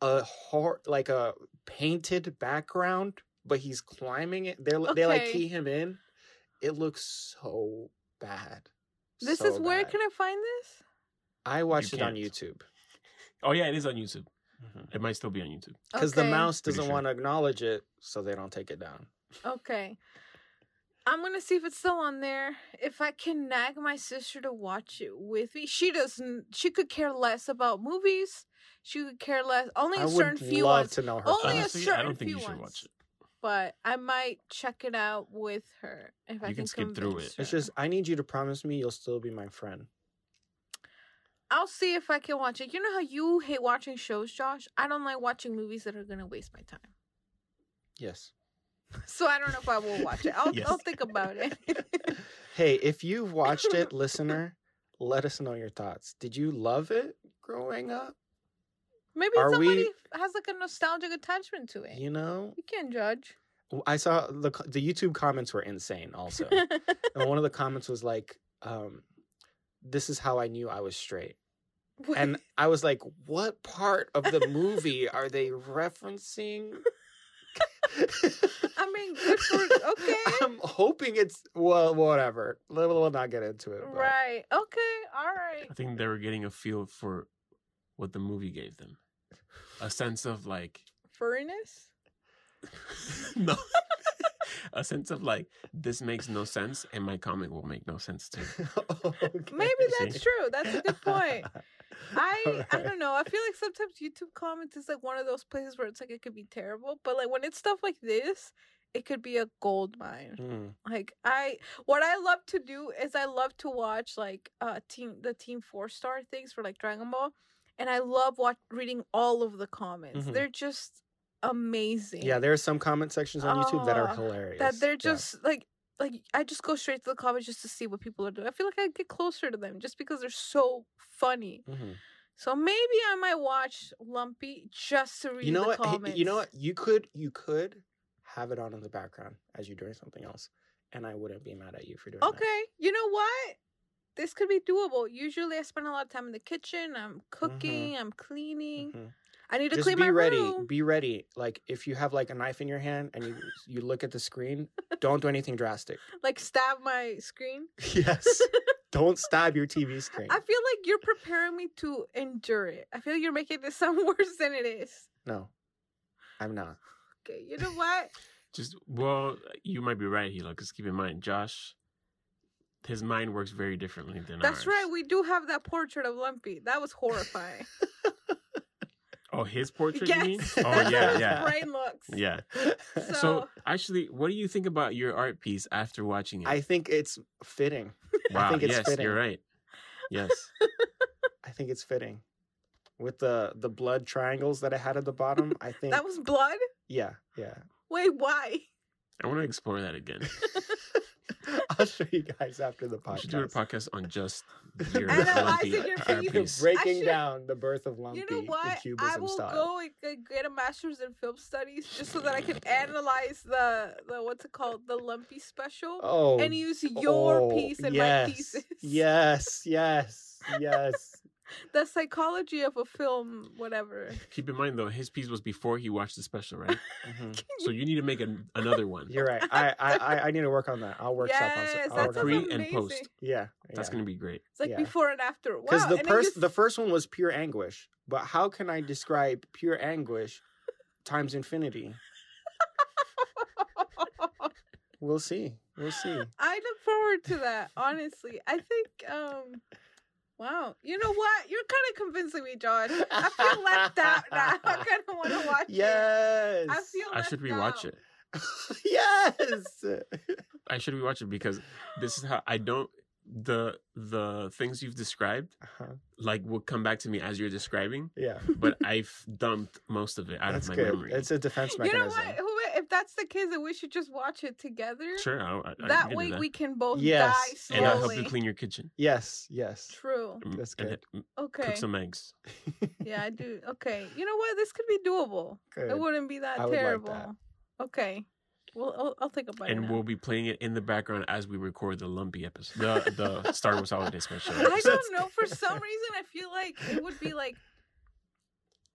S2: a hor- like a painted background, but he's climbing it. They are they like key him in. It looks so bad.
S1: this
S2: So
S1: is where can I find this?
S2: I watched it on. YouTube
S3: Oh yeah, it is on YouTube. Mm-hmm. It might still be on YouTube.
S2: because the mouse doesn't
S3: sure.
S2: want to acknowledge it, so they don't take it down.
S1: Okay. I'm gonna see if it's still on there. If I can nag my sister to watch it with me, she doesn't. She could care less about movies. She could care less. Only
S2: I
S1: a
S2: would
S1: certain few
S2: love
S1: ones.
S2: to know her.
S1: Only a
S2: thoughts.
S3: Honestly, I don't think
S1: few
S3: you should
S1: ones.
S3: watch it.
S1: But I might check it out with her if I
S3: You can skip through
S1: convince
S3: it.
S2: It's just I need you to promise me you'll still be my friend.
S1: I'll see if I can watch it. You know how you hate watching shows, Josh? I don't like watching movies that are gonna waste my time.
S2: Yes.
S1: So I don't know if I will watch it. I'll
S3: Yes.
S1: I'll think about it.
S2: Hey, if you've watched it, listener, let us know your thoughts. Did you love it growing up?
S1: Maybe
S2: Are
S1: somebody
S2: we-
S1: has like a nostalgic attachment to it.
S2: You know,
S1: You can't judge.
S2: I saw the the YouTube comments were insane. Also, and one of the comments was like, um, "This is how I knew I was straight." And I was like, "What part of the movie are they referencing?"
S1: I mean, good for okay.
S2: I'm hoping it's well, whatever. We'll, we'll not get into it. but-
S1: Right. Okay. All right.
S3: I think they were getting a feel for what the movie gave them, a sense of like
S1: Furriness.
S3: no, a sense of like this makes no sense, and my comic will make no sense too.
S2: Okay.
S1: Maybe that's true. That's a good point. I I don't know. I feel like sometimes YouTube comments is like one of those places where it's like it could be terrible, but like when it's stuff like this, it could be a gold mine.
S2: Mm.
S1: Like I what I love to do is I love to watch like uh team the team four star things for like Dragon Ball. And I love watch reading all of the comments.
S2: Mhm.
S1: They're just amazing.
S2: Yeah, there are some comment sections on YouTube that are hilarious.
S1: that they're
S2: Yeah.
S1: just like like I just go straight to the comments just to see what people are doing. I feel like I get closer to them just because they're so funny.
S2: Mhm.
S1: So maybe I might watch Lumpy just to read
S2: You know
S1: the
S2: what?
S1: Comments.
S2: You know what? You could you could have it on in the background as you're doing something else, and I wouldn't be mad at you for doing that.
S1: Okay, you know what? This could be doable. Usually, I spend a lot of time in the kitchen. I'm cooking. I'm cleaning.
S2: Mhm.
S1: I need to
S2: Just
S1: clean
S2: be
S1: my
S2: ready.
S1: room.
S2: Be ready. Like if you have like a knife in your hand and you you look at the screen, don't do anything drastic.
S1: Like stab my screen.
S2: Yes. don't stab your TV screen.
S1: I feel like you're preparing me to endure it. I feel like you're making this sound worse than it is.
S2: No, I'm not.
S1: Okay, you know what?
S3: Just well, you might be right, Hila, because keep in mind, Josh, his mind works very differently than
S1: That's
S3: ours.
S1: right. We do have that portrait of Lumpy. That was horrifying.
S3: Oh, his portrait.
S1: yes.
S3: You mean? Oh
S1: how
S3: yeah,
S1: his
S3: yeah,
S1: brain looks.
S3: yeah.
S1: So,
S3: So actually, what do you think about your art piece after watching it?
S2: I think it's fitting.
S3: wow.
S2: think it's
S3: yes,
S2: fitting.
S3: you're right. Yes.
S2: I think it's fitting. With the the blood triangles that I had at the bottom, I think
S1: that was blood.
S2: yeah, yeah.
S1: Wait, why?
S3: I want to explore that again.
S2: I'll show you guys after the podcast.
S3: We should do a
S2: podcast.
S3: podcast on just your
S1: Analyzing
S3: lumpy
S1: your
S3: art
S1: piece.
S3: piece.
S2: Breaking
S1: should-
S2: down the birth of Lumpy
S1: you know
S2: in
S1: what?
S2: cubism
S1: I will
S2: style.
S1: go and get a master's in film studies just so that I can analyze the the what's it called the lumpy special
S2: oh,
S1: and use your
S2: oh,
S1: piece and
S2: yes,
S1: my thesis.
S2: Yes, yes, yes.
S1: The psychology of a film, whatever.
S3: Keep in mind though, his piece was before he watched the special, right?
S2: Mhm.
S3: So you need to make an, another one.
S2: You're right. I, I I- I need to work on that. I'll workshop on.
S1: yes,
S2: some-
S1: that
S2: I'll
S1: sounds
S2: work
S3: Pre
S2: that.
S3: and post.
S2: Yeah,
S3: That's
S2: yeah.
S3: gonna be great.
S1: It's like
S2: Yeah.
S1: before and after. Wow,
S2: Because the
S1: and then
S2: first
S1: you
S2: the first one was pure anguish, but how can I describe pure anguish times infinity? We'll see. We'll see.
S1: I look forward to that. Honestly, I think. um Wow, you know what? You're kind of convincing me, Josh. I feel left out now. I kind of want to watch it.
S2: Yes.
S1: I feel.
S3: I should
S1: left
S3: rewatch
S1: out.
S3: it.
S2: yes.
S3: I should rewatch it because this is how I don't the the things you've described
S2: Uh-huh.
S3: like will come back to me as you're describing,
S2: Yeah.
S3: but I've dumped most of it out
S2: That's
S3: of my
S2: good.
S3: memory.
S2: It's a defense mechanism.
S1: You know
S2: mechanism.
S1: what? Who? If that's the case, then we should just watch it together.
S3: Sure, I'll, I, I
S1: that
S3: can
S1: way
S3: that.
S1: we can both
S2: Yes,
S1: die slowly.
S3: and I'll help you clean your kitchen.
S2: Yes. Yes.
S1: True.
S3: Mm,
S2: That's
S3: and
S2: good.
S3: hit-
S1: Okay.
S3: Cook some eggs.
S1: Yeah, I do. Okay. You know what? This could be doable.
S2: Good.
S1: It wouldn't be that
S2: I would like
S1: terrible.
S2: that.
S1: Okay. Well, I'll, I'll think about it.
S3: And
S1: now.
S3: we'll be playing it in the background as we record the lumpy episode, the the Star Wars Holiday Special.
S1: I don't know. For some reason, I feel like it would be like.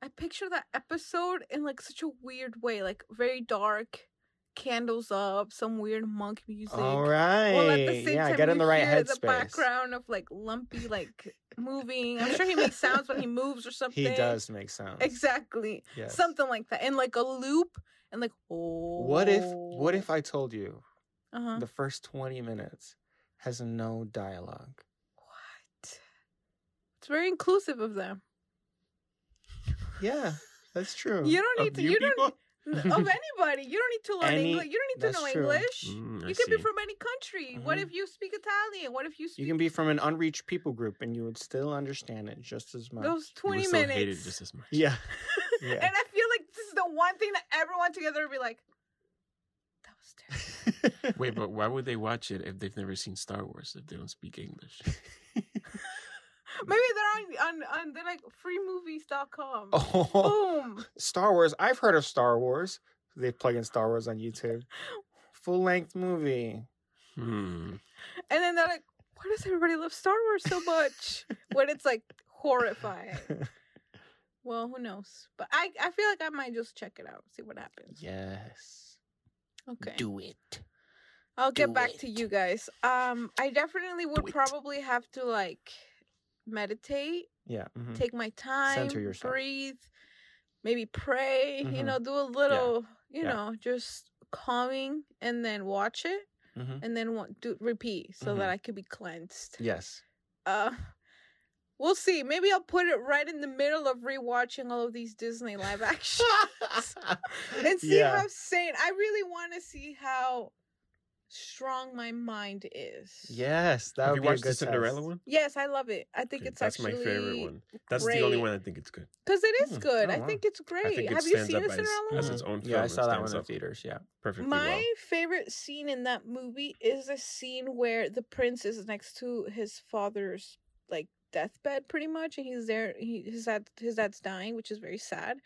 S1: I picture that episode in like such a weird way, like very dark, candles up, some weird monk music.
S2: All right.
S1: Well, at the same
S2: yeah,
S1: time,
S2: get in the right
S1: hear the background of like lumpy, like moving. I'm sure he makes sounds when he moves or something.
S2: He does make sounds.
S1: exactly
S2: Yes.
S1: something like that, and like a loop, and like oh.
S2: What if what if I told you
S1: Uh-huh.
S2: the first 20 minutes has no dialogue?
S1: What? It's very inclusive of them.
S2: Yeah, that's true.
S1: You don't
S3: Of
S1: need to.
S3: you
S1: You don't
S3: people?
S1: of anybody. You don't need to learn
S2: Any-
S1: English. You don't need to know
S2: true.
S1: English.
S3: Mm, I
S1: You can be from any country. What
S2: Mhm.
S1: if you speak Italian? What if you speak
S2: You can be from an unreached people group and you would still understand it just as much.
S1: those
S3: You would
S1: twenty
S3: still
S1: minutes?
S3: hate it just as much.
S2: Yeah. Yeah.
S1: And I feel like this is the one thing that everyone together would be like, that was terrible.
S3: Wait, but why would they watch it if they've never seen Star Wars if they don't speak English?
S1: Maybe they're on on, on they're like freemovies.com.
S2: oh,
S1: Boom.
S2: Star Wars. I've heard of Star Wars. They plug in Star Wars on YouTube. Full length movie.
S3: Hmm.
S1: And then they're like, why does everybody love Star Wars so much? when it's like horrifying. Well, who knows? But I, I feel like I might just check it out, see what happens.
S2: yes.
S1: Okay.
S2: Do it.
S1: I'll get
S2: do
S1: back to you guys. Um, I definitely would probably have to like meditate,
S2: Yeah. mhm.
S1: take my time, Center
S2: yourself.
S1: breathe, maybe pray. You
S2: Mhm.
S1: know, do a little, you
S2: Yeah.
S1: know, just calming, and then watch it,
S2: Mhm.
S1: and then wa- do repeat so that I could be cleansed.
S2: Yes.
S1: Uh, we'll see. Maybe I'll put it right in the middle of rewatching all of these Disney live action and see
S2: yeah.
S1: how sane. I really want to see how strong my mind is.
S2: Yes, that
S3: Have
S2: would
S3: you
S2: be a
S3: watched
S2: good
S3: the Cinderella
S2: test.
S3: one?
S1: Yes, I love it. I think
S3: Okay,
S1: it's
S3: that's
S1: actually
S3: my favorite one. That's the only one I think it's good.
S1: Because it is
S2: Hmm.
S1: good.
S2: Oh,
S1: I
S2: wow.
S1: think it's great.
S3: I think it
S1: Have you
S3: stands
S1: seen
S3: up
S1: the
S3: as,
S1: Cinderella
S3: as
S1: one?
S3: its own film.
S2: Yeah, I
S3: It
S2: saw that one
S3: stands
S2: in
S3: up
S2: theaters. Yeah.
S3: perfectly
S1: My
S3: well.
S1: favorite scene in that movie is the scene where the prince is next to his father's like deathbed, pretty much, and he's there. He his dad his dad's dying, which is very sad.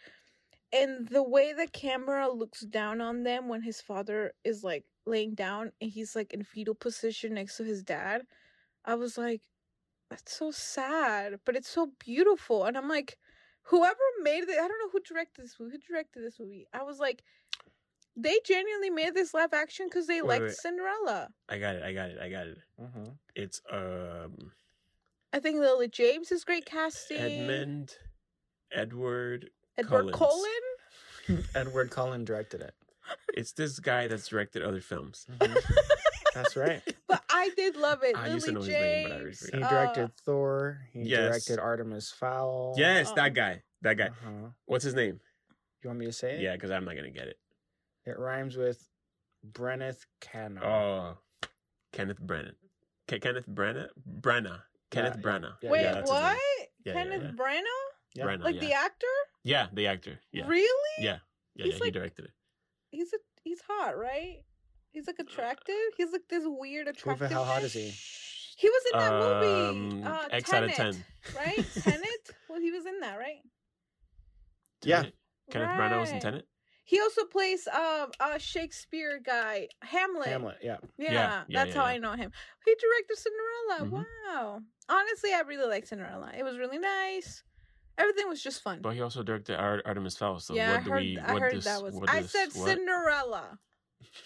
S1: And the way the camera looks down on them when his father is like laying down and he's like in fetal position next to his dad, I was like, that's so sad, but it's so beautiful. And I'm like, whoever made it, I don't know who directed this movie. Who directed this movie? I was like, they genuinely made this live action because they
S3: Wait,
S1: liked
S3: wait.
S1: Cinderella.
S3: I got it. I got it. I got it.
S2: Mm-hmm.
S3: It's um
S1: I think Lily James is great casting.
S3: Edmund, Edward.
S1: Edward
S3: Collins.
S1: Cullen.
S2: Edward Cullen directed it.
S3: It's this guy that's directed other films.
S2: Mhm. That's right.
S1: But I did love it.
S3: I
S1: Lily
S3: used to know his name, but I already
S2: He
S3: forgot.
S1: uh,
S2: directed Thor. He
S3: Yes.
S2: directed Artemis Fowl.
S3: Yes,
S1: Oh.
S3: that guy. That guy.
S2: Uh-huh.
S3: What's his name?
S2: You want me to say it?
S3: Yeah, because I'm not gonna get it.
S2: It rhymes with Brenneth Canna.
S3: Oh, Kenneth Brennan. Ke- Kenneth Brenna. Brenna. Kenneth
S2: yeah.
S3: Branagh.
S2: Yeah,
S1: Wait,
S3: yeah, that's his name.
S1: what?
S3: Yeah, yeah,
S1: Kenneth
S3: yeah.
S1: Branagh?
S2: Yeah.
S3: Branagh,
S1: Like
S3: yeah.
S1: the actor?
S3: Yeah, the actor. Yeah,
S1: Really?
S3: yeah, yeah.
S1: He's
S3: yeah
S1: like-
S3: he directed it.
S1: He's a he's hot, right? He's like attractive. He's like this weird attractive.
S2: How hot is he?
S1: He was in that movie.
S3: Um,
S1: Uh,
S3: X out of 10.
S1: right? Tenet. Well, he was in that, right?
S2: Yeah.
S3: Tenet? Kenneth Branagh was in
S1: Right.
S3: Tenet.
S1: He also plays um a Shakespeare guy, Hamlet.
S2: Hamlet. Yeah.
S1: Yeah,
S3: Yeah, yeah,
S1: that's
S3: yeah,
S1: how
S3: yeah.
S1: I know him. He directed Cinderella.
S3: Mhm.
S1: Wow. Honestly, I really like Cinderella. It was really nice. Everything was just fun.
S3: But he also directed Ar- Artemis Fowl. So
S1: yeah,
S3: what
S1: I
S3: do
S1: heard.
S3: we?
S1: I
S3: what
S1: heard
S3: does-
S1: that was.
S3: what
S1: I
S3: does-
S1: said
S3: what?
S1: Cinderella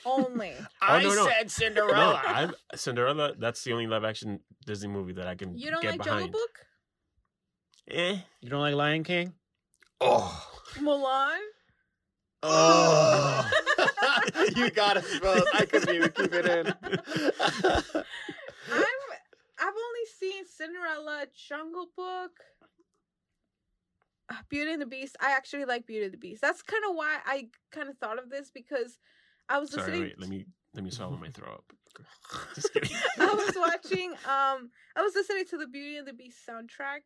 S1: only.
S3: Oh, no, no.
S2: said
S3: No,
S2: Cinderella.
S3: I've, Cinderella. That's the only live action Disney movie that I can
S1: You don't
S3: get
S1: like
S3: behind.
S1: Jungle Book,
S3: Eh.
S2: you don't like Lion King?
S3: Oh.
S1: Mulan?
S2: Oh. you got us both. I couldn't even keep it in.
S1: I'm. I've only seen Cinderella, Jungle Book, Beauty and the Beast. I actually like Beauty and the Beast. That's kind of why I kind of thought of this because I was
S3: Sorry.
S1: listening.
S3: Wait. Let me let me swallow my throw up. Just kidding.
S1: I was watching um I was listening to the Beauty and the Beast soundtrack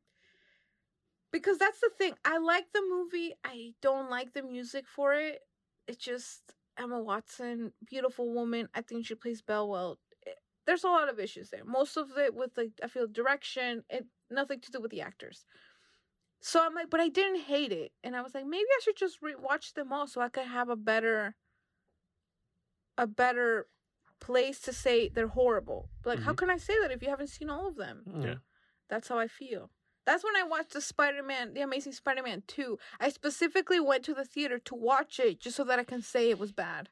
S1: because that's the thing. I like the movie. I don't like the music for it. It's just Emma Watson, beautiful woman. I think she plays Belle well. It- there's a lot of issues there. Most of it with like I feel direction and nothing to do with the actors. So I'm like, but I didn't hate it, and I was like, maybe I should just rewatch them all so I could have a better, a better place to say they're horrible. Like, how
S3: Mhm.
S1: can I say that if you haven't seen all of them?
S3: Yeah.
S1: That's how I feel. That's when I watched the Spider Man, the Amazing Spider Man 2. I specifically went to the theater to watch it just so that I can say it was bad.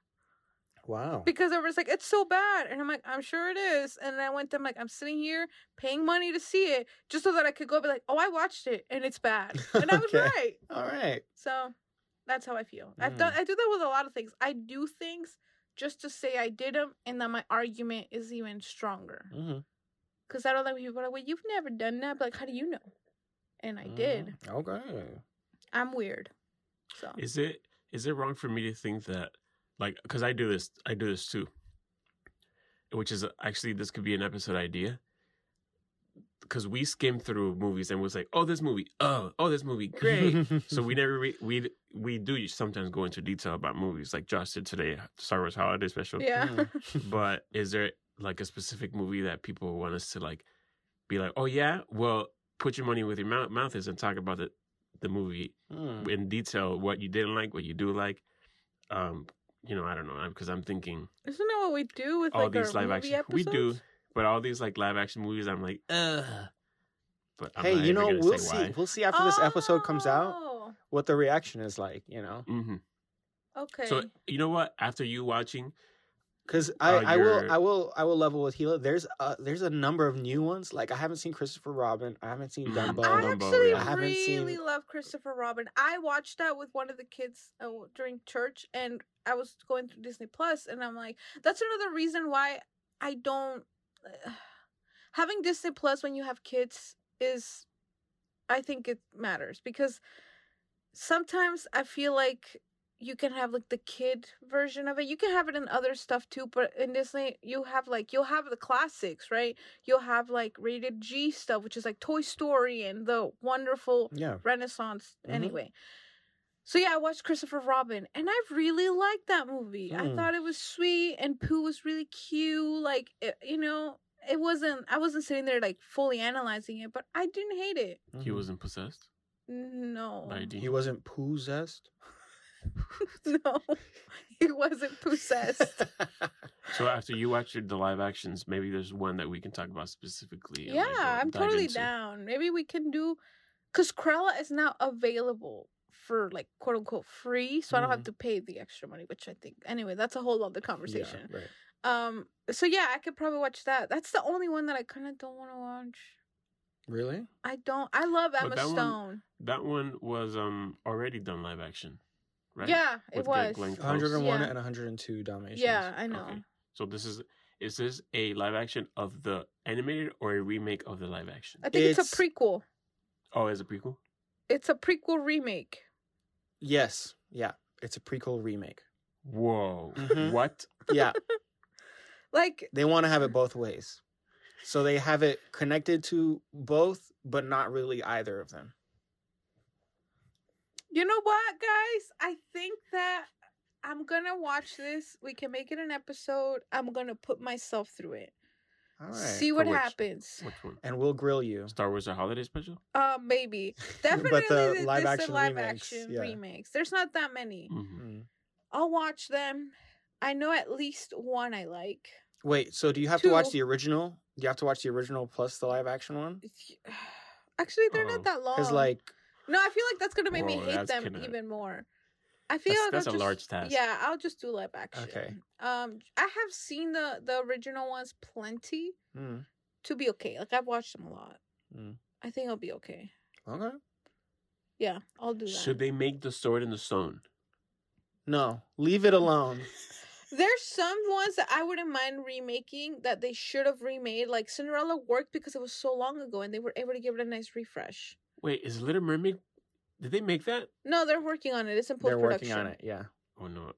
S2: Wow.
S1: Because I was like, it's so bad. And I'm like, I'm sure it is. And I went, I'm like, I'm sitting here paying money to see it just so that I could go be like, oh, I watched it and it's bad. And I was
S2: Okay.
S1: right.
S2: All right.
S1: So that's how I feel. I've
S2: Mm.
S1: done I do that with a lot of things. I do things just to say I did them and that my argument is even stronger.
S2: Mm-hmm.
S1: Because I don't like when people are like, well, you've never done that. But like, how do you know? And I did.
S2: Mm-hmm. Okay.
S1: I'm weird. So
S3: Is it is it wrong for me to think that like because I do this I do this too, which is actually this could be an episode idea. Because we skim through movies and was like, oh, this movie, oh, oh, this movie, great. so we never re- we we do sometimes go into detail about movies, like Josh did today, Star Wars Holiday Special.
S1: yeah.
S3: But is there like a specific movie that people want us to like be like, oh yeah, well, put your money with your mouth, mouth is and talk about the the movie
S2: Mm.
S3: in detail what you didn't like, what you do like. Um, you know, I don't know because I'm thinking
S1: Isn't that what we do with
S3: all
S1: like
S3: these
S1: our
S3: live
S1: movie
S3: action. We do, but all these like live action movies, I'm like, ugh. But I'm
S2: Hey, you know, we'll see.
S3: why.
S2: We'll see after this episode comes out
S1: Oh,
S2: what the reaction is like. You know,
S3: hmm
S1: Okay.
S3: So you know what? After you watching,
S2: because I,
S3: Uh,
S2: I will I will I will level with Gila. There's a there's a number of new ones. Like I haven't seen Christopher Robin. I haven't seen. Dumbo.
S1: I
S3: Dumbo,
S1: actually
S3: yeah.
S2: I haven't
S1: really
S2: seen-
S1: love Christopher Robin. I watched that with one of the kids uh, during church, and I was going through Disney Plus, and I'm like, that's another reason why I don't. having Disney Plus when you have kids is, I think it matters because sometimes I feel like you can have like the kid version of it. You can have it in other stuff too, but in Disney you have like you'll have the classics, right? You'll have like rated G stuff, which is like Toy Story and the wonderful
S2: Yeah.
S1: Renaissance.
S2: Mhm.
S1: Anyway, so yeah, I watched Christopher Robin, and I really liked that movie. I
S2: Hmm.
S1: thought it was sweet, and Pooh was really cute. Like it, you know, it wasn't. I wasn't sitting there like fully analyzing it, but I didn't hate it.
S3: he
S2: Mhm.
S3: wasn't possessed
S1: No,
S3: by a demon.
S2: He wasn't possessed.
S1: no, he wasn't possessed.
S3: So after you watch the live actions, maybe there's one that we can talk about specifically.
S1: yeah,
S3: like,
S1: I'm totally
S3: into.
S1: down. Maybe we can do, cause Cruella is now available for like quote unquote free, so I don't have
S2: Mhm.
S1: to pay the extra money, which I think anyway. That's a whole other conversation.
S2: Yeah, right.
S1: Um. So yeah, I could probably watch that. That's the only one that I kind of don't want to watch.
S2: Really?
S1: I don't. I love Emma
S3: that one-
S1: Stone.
S3: That one was um already done live action, right?
S1: Yeah, it
S3: With Glenn-
S1: was.
S3: Glenn Close.
S2: 101
S1: Yeah.
S2: and 102 Dalmatians.
S1: Yeah, I know.
S3: Okay. So this is is this a live action of the animated or a remake of the live action?
S1: I think it's,
S2: It's-
S1: a prequel.
S3: Oh, as a prequel.
S1: It's a prequel remake.
S2: Yes, yeah, it's a prequel remake.
S3: Whoa.
S2: Mhm.
S3: What?
S2: Yeah,
S1: Like
S2: they want to have it both ways, so they have it connected to both, but not really either of them.
S1: You know what, guys? I think that I'm gonna watch this. We can make it an episode. I'm gonna put myself through it.
S2: All right,
S1: See what
S3: which?
S1: happens.
S3: Which one?
S2: and we'll grill you.
S3: Star Wars: A Holiday Special.
S1: Uh, maybe definitely
S2: the
S1: th-
S2: live
S1: this
S2: action
S1: the live
S2: remakes,
S1: action
S2: yeah.
S1: remakes. There's not that many.
S3: Mhm.
S2: Mm.
S1: I'll watch them. I know at least one I like.
S2: Wait, so do you have to watch the original? Do you have to watch the original plus the live action one?
S1: Actually, they're
S3: Oh,
S1: not that long.
S2: Because like,
S1: no, I feel like that's gonna make me hate them
S3: kinda-
S1: even more. I feel
S3: That's,
S1: like
S3: that's
S1: I'll
S3: a
S1: just,
S3: large task.
S1: Yeah, I'll just do live action.
S2: Okay.
S1: Um, I have seen the the original ones plenty
S2: mm,
S1: to be okay. Like I've watched them a lot.
S2: Mm.
S1: I think I'll be okay.
S2: okay,
S1: Yeah, I'll do that.
S3: Should they make the sword in the stone?
S2: no, leave it alone.
S1: There's some ones that I wouldn't mind remaking that they should have remade. Like Cinderella worked because it was so long ago and they were able to give it a nice refresh.
S3: Wait, is Little Mermaid? Did they make that?
S1: No, they're working on it. It's in post
S2: They're
S1: production.
S2: working on it. Yeah.
S3: Oh no.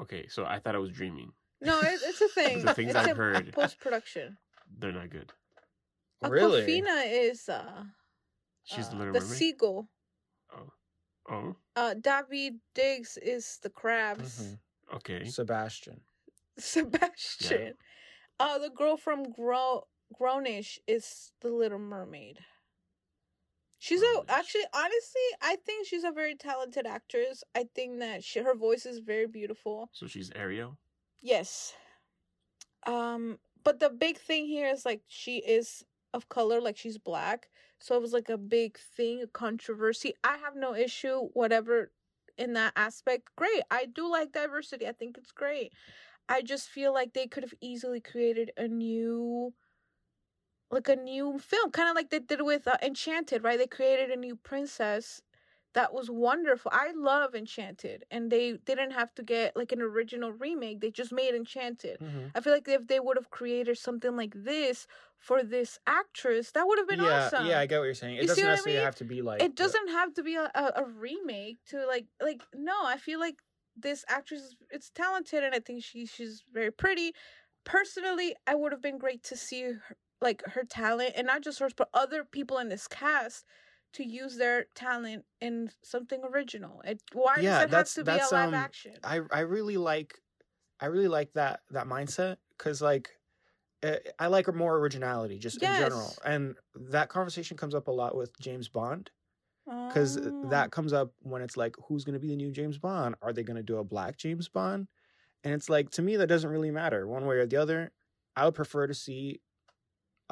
S3: Okay, so I thought I was dreaming.
S1: No, it, it's a thing.
S3: The things
S1: it's
S3: I've
S1: in
S3: heard.
S1: Post production.
S3: They're not good.
S2: Really?
S1: Awkwafina is uh,
S3: She's
S1: uh,
S3: the Little
S1: the
S3: Mermaid.
S1: seagull.
S3: Oh, Oh.
S1: Uh, David Diggs is the crabs.
S2: Mhm.
S3: okay.
S2: Sebastian.
S1: Sebastian. Uh, the girl from Gro- Grownish is the Little Mermaid. She's a actually honestly, I think she's a very talented actress. I think that she her voice is very beautiful.
S3: So she's Ariel.
S1: Yes. Um, but the big thing here is like she is of color, like she's black. So it was like a big thing, a controversy. I have no issue, whatever in that aspect. Great. I do like diversity. I think it's great. I just feel like they could have easily created a new like a new film, kind of like they did with uh, Enchanted, right? They created a new princess that was wonderful. I love Enchanted, and they didn't have to get like an original remake. They just made Enchanted.
S2: Mhm.
S1: I feel like if they would have created something like this for this actress, that would have been
S2: yeah,
S1: awesome.
S2: yeah, I get what you're saying. It
S1: You
S2: doesn't
S1: what I
S2: necessarily
S1: mean?
S2: have to be like
S1: it doesn't have to be a, a, a remake to like like no. I feel like this actress is it's talented, and I think she she's very pretty. Personally, I would have been great to see her, like her talent, and not just hers, but other people in this cast to use their talent in something original. It, why
S2: Yeah,
S1: does it have to be a live
S2: um,
S1: action?
S2: I I really like I really like that that mindset because like eh, I like more originality just in general, and that conversation comes up a lot with James Bond because
S1: Oh.
S2: that comes up when it's like who's going to be the new James Bond? Are they going to do a black James Bond? And it's like to me that doesn't really matter one way or the other. I would prefer to see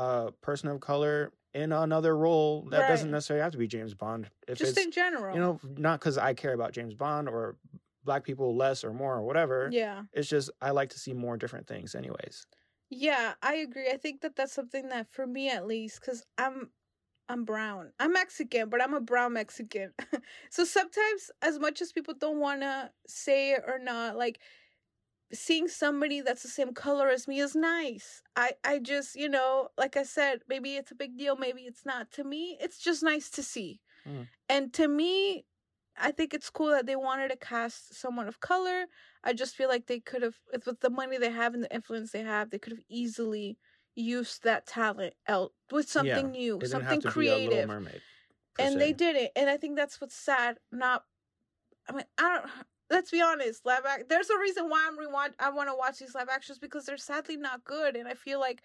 S2: a person of color in another role that doesn't necessarily have to be James Bond. If
S1: just in general.
S2: you know not because I care about James Bond or black people less or more or whatever.
S1: yeah.
S2: It's just I like to see more different things, anyways.
S1: Yeah, I agree. I think that that's something that for me at least cuz I'm I'm brown. I'm Mexican, but I'm a brown Mexican. so sometimes as much as people don't want to say it or not, like seeing somebody that's the same color as me is nice. I I just, you know, like I said, maybe it's a big deal, maybe it's not. To me, it's just nice to see.
S2: Mm.
S1: And to me, I think it's cool that they wanted to cast someone of color. I just feel like they could have, with with the money they have and the influence they have, they could have easily used that talent out with something new,
S2: It didn't
S1: something
S2: have to be a Little
S1: creative,
S2: Mermaid.
S1: and they did it. And I think that's what's sad. Not, I mean, I don't. Let's be honest, live act. There's a reason why I'm rewatch. I want to watch these live actions because they're sadly not good, and I feel like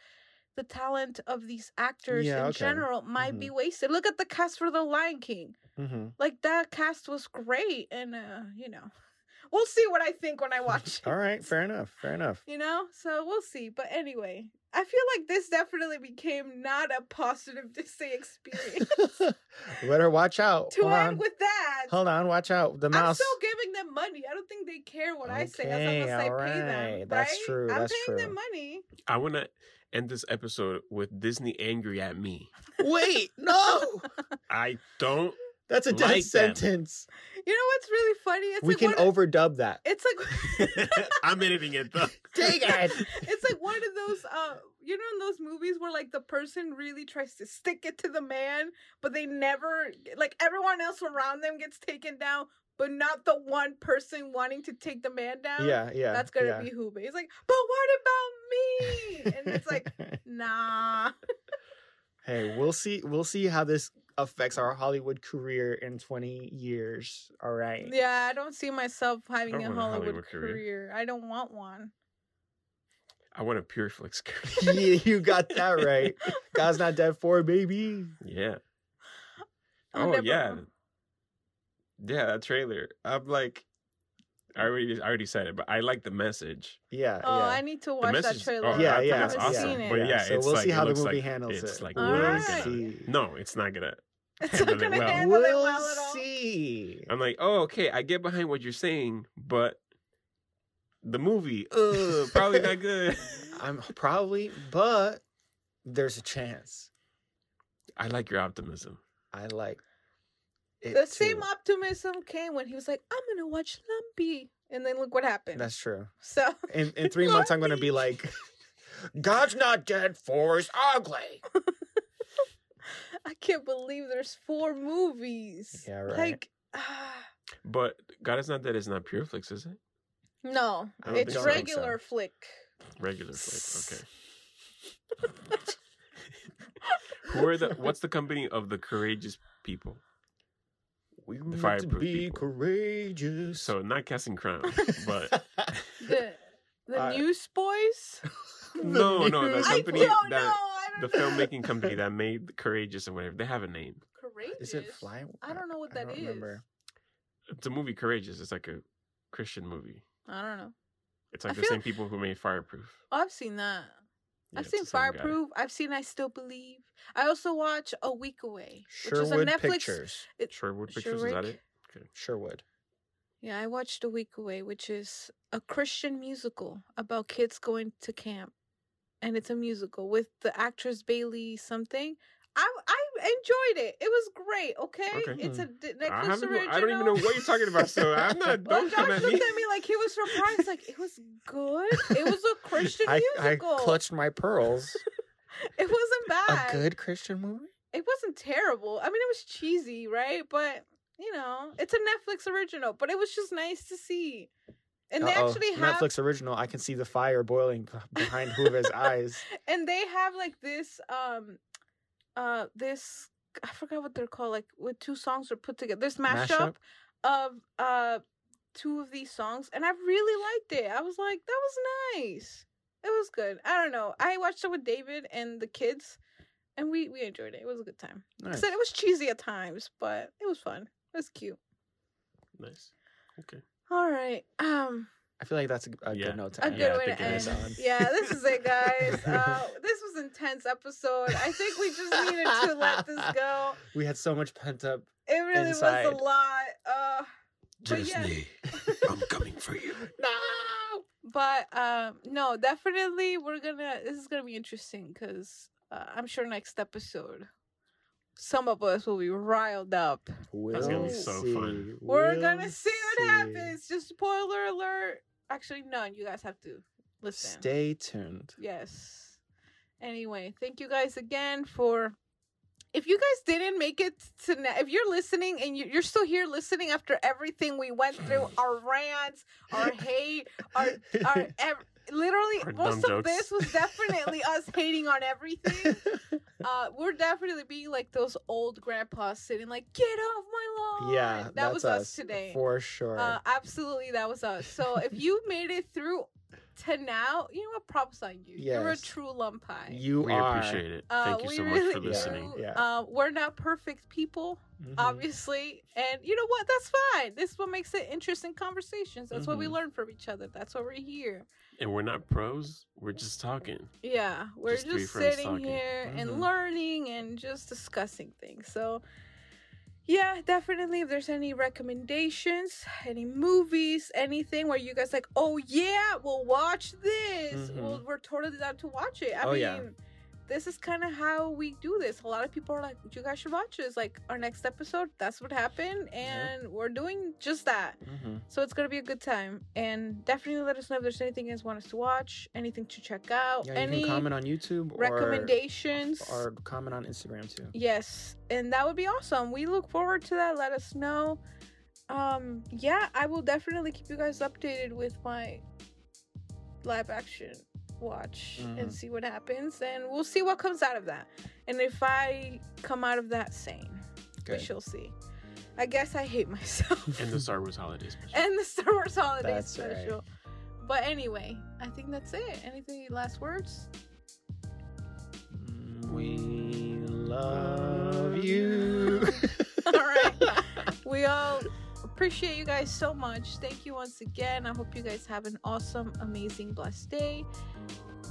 S1: the talent of these actors
S2: Yeah,
S1: in
S2: okay.
S1: general might be wasted. Look at the cast for The Lion King
S2: Mhm.
S1: like that cast was great and uh you know we'll see what i think when i watch it
S2: All right, fair enough. Fair enough.
S1: you know so we'll see but anyway i feel like this definitely became not a positive disney experience
S2: Better watch out.
S1: to
S2: Hold
S1: end
S2: on.
S1: with that
S2: Hold on, watch out. The mouse.
S1: i'm still giving them money i don't think they care what i say as
S2: Okay,
S1: long as i pay them
S2: alright. That's
S1: right?
S2: true,
S1: i'm
S2: that's
S1: paying them money
S3: I want to end this episode with Disney angry at me.
S2: Wait, no.
S3: I don't.
S2: That's a death
S3: Like them.
S2: sentence.
S1: You know what's really funny? It's
S2: we
S1: like
S2: can
S1: one of-
S2: overdub that.
S1: It's like
S3: I'm editing it though.
S2: Dang it.
S1: it's like one of those uh you know in those movies where like the person really tries to stick it to the man but they never like everyone else around them gets taken down but not the one person wanting to take the man down
S2: Yeah, yeah.
S1: that's gonna
S2: yeah.
S1: be Hube. He's like, but what about me? And it's like, nah.
S2: hey, we'll see. We'll see how this affects our Hollywood career in 20 years. All right.
S1: Yeah, I don't see myself having a Hollywood,
S3: Hollywood
S1: career.
S3: career.
S1: I don't want one.
S3: I want a Pure Flix career.
S2: yeah, you got that right. God's not dead for baby.
S3: Yeah.
S1: I'll
S3: oh yeah. Yeah, that trailer. I'm like, I already, I already said it, but I like the message.
S2: Yeah,
S1: Oh,
S2: yeah.
S1: I need to watch that
S3: message.
S1: trailer.
S3: Oh,
S2: Yeah, yeah,
S3: it's awesome. But yeah,
S2: So
S3: it's
S2: we'll
S3: like,
S2: see how the movie
S3: like,
S2: handles
S3: it's
S2: it.
S3: like
S1: right.
S3: gonna- No, it's not gonna.
S1: It's
S3: handle
S1: not gonna
S3: well.
S1: handle it
S2: We'll
S1: well at all.
S2: see.
S3: I'm like, oh, okay, I get behind what you're saying, but the movie, uh, probably not good.
S2: I'm probably, but there's a chance.
S3: I like your optimism.
S2: I like it
S1: The same optimism came when he was like, I'm gonna watch Lumpy. And then look what happened.
S2: That's true.
S1: so
S2: In in three months, I'm gonna be like, God's not dead. For's ugly.
S1: I can't believe there's four movies.
S2: Yeah, right.
S1: Like ah,
S3: But God is not dead is not Pure Flix, is it?
S1: no, it's
S2: so.
S1: regular flick.
S3: Regular flick. Okay. Who are the? What's the company of the courageous people?
S2: We
S3: The
S2: meant to be
S3: people.
S2: courageous.
S3: So not casting crown, but
S1: The the
S2: Uh,
S1: Newsboys.
S3: No, no, the
S2: news-
S1: I
S3: company
S1: don't
S3: that-
S1: know. I
S3: the filmmaking company that made Courageous or whatever they have a name.
S1: Courageous.
S2: Is it fly?
S1: I don't know what that is.
S2: I don't
S1: is.
S2: remember.
S3: It's a movie Courageous. It's like a Christian movie.
S1: I don't know.
S3: It's like
S1: I
S3: the
S1: feel-
S3: same people who made Fireproof.
S1: Oh, I've seen that.
S3: Yeah,
S1: I've seen
S3: the same guy.
S1: Fireproof. I've seen I Still Believe. I also watch A Week Away, which is a
S2: Sherwood
S1: Netflix.
S2: Pictures.
S1: It,
S3: Sherwood Pictures. Is that
S1: Sherwick?
S3: it?
S2: Sherwood.
S1: Yeah, I watched A Week Away, which is a Christian musical about kids going to camp, and it's a musical with the actress Bailey something. I I enjoyed it. It was great. Okay,
S3: Okay.
S1: it's hmm. a Netflix
S3: I,
S1: original.
S3: I don't even know what you're talking about. So I'm not.
S1: Well,
S3: Don't
S1: Josh
S3: at
S1: looked
S3: me.
S1: at me like he was surprised. Like it was good. It was a Christian
S2: I, I clutched my pearls.
S1: It wasn't bad.
S2: A good Christian movie?
S1: It wasn't terrible. I mean, it was cheesy, right? But you know, it's a Netflix original. But it was just nice to see. And
S2: Uh-oh.
S1: actually have
S2: Netflix original. I can see the fire boiling behind Hoover's eyes.
S1: and they have like this um uh this I forgot what they're called like with two songs are put together this mashup,
S2: Mashup?
S1: of uh two of these songs and I really liked it. I was like that was nice. It was good. I don't know. I watched it with David and the kids and we we enjoyed it. It was a good time.
S2: Nice.
S1: said it was cheesy at times, but it was fun. It was cute.
S3: Nice. Okay.
S1: All right. Um
S2: I feel like that's a, a
S3: Yeah.
S2: good note to
S1: a
S2: end.
S1: good
S3: Yeah,
S1: way to end.
S3: is.
S2: on.
S1: Yeah, this is it, guys. Uh, this was intense episode. I think we just needed to let this go.
S2: We had so much pent up.
S1: It really
S2: Inside.
S1: was a lot. Uh, But yeah.
S3: Disney, I'm coming for you.
S2: No.
S1: but um, no, definitely we're gonna. This is gonna be interesting because uh, I'm sure next episode, some of us will be riled up.
S2: We'll
S3: gonna be so
S2: see.
S3: fun.
S1: We're
S2: We'll
S1: gonna see what
S2: see.
S1: happens. Just spoiler alert. Actually, none. you guys have to listen.
S2: Stay tuned.
S1: Yes. Anyway, thank you guys again for. If you guys didn't make it to, na- if you're listening and you- you're still here listening after everything we went through, our rants, our hate, our, our ev- literally
S3: Our
S1: most
S3: dumb
S1: of this was definitely us hating on everything. Uh, we're definitely being like those old grandpas sitting like, "Get off my lawn."
S2: yeah,
S1: that
S2: that's
S1: was us today.
S2: for sure.
S1: Uh, absolutely, that was us. So if you made it through to now, you know what? Props on you. You're a
S2: Yes.
S1: true lumpie.
S2: you
S3: We
S2: are.
S3: appreciate it.
S1: Uh,
S3: Thank you so much
S1: really
S3: for
S1: do.
S3: listening.
S2: Yeah.
S1: Uh, we're not perfect people,
S2: Mhm.
S1: obviously, and you know what? That's fine. This is what makes it interesting conversations. That's what we
S2: Mhm.
S1: learn from each other. That's why we're here.
S3: And we're not pros. We're just talking.
S1: Yeah, we're
S3: Just
S1: just, sitting
S3: talking.
S1: here and
S2: Mhm.
S1: learning and just discussing things. So, yeah, definitely. If there's any recommendations, any movies, anything where you guys like, oh yeah, we'll watch this.
S2: Mhm.
S1: Well, we're totally down to watch it. I
S2: Oh,
S1: mean,
S2: yeah.
S1: This is kind of how we do this. A lot of people are like, "You guys should watch this." Like our next episode, that's what happened, and we're doing just that.
S2: Mm-hmm.
S1: So it's gonna be a good time, and definitely let us know if there's anything you guys want us to watch, anything to check out,
S2: Yeah,
S1: any
S2: comment on YouTube or,
S1: recommendations.
S2: or comment on Instagram too.
S1: Yes, and that would be awesome. We look forward to that. Let us know. Um, yeah, I will definitely keep you guys updated with my live action watch and
S2: Mhm.
S1: see what happens, and we'll see what comes out of that. And if I come out of that sane, we shall see. I guess I hate myself.
S3: And the Star Wars holiday special.
S1: and the Star Wars Holiday
S2: That's right.
S1: But anyway, I think that's it. Anything last words?
S2: We love you.
S1: All right. we all appreciate you guys so much. Thank you once again. I hope you guys have an awesome, amazing, blessed day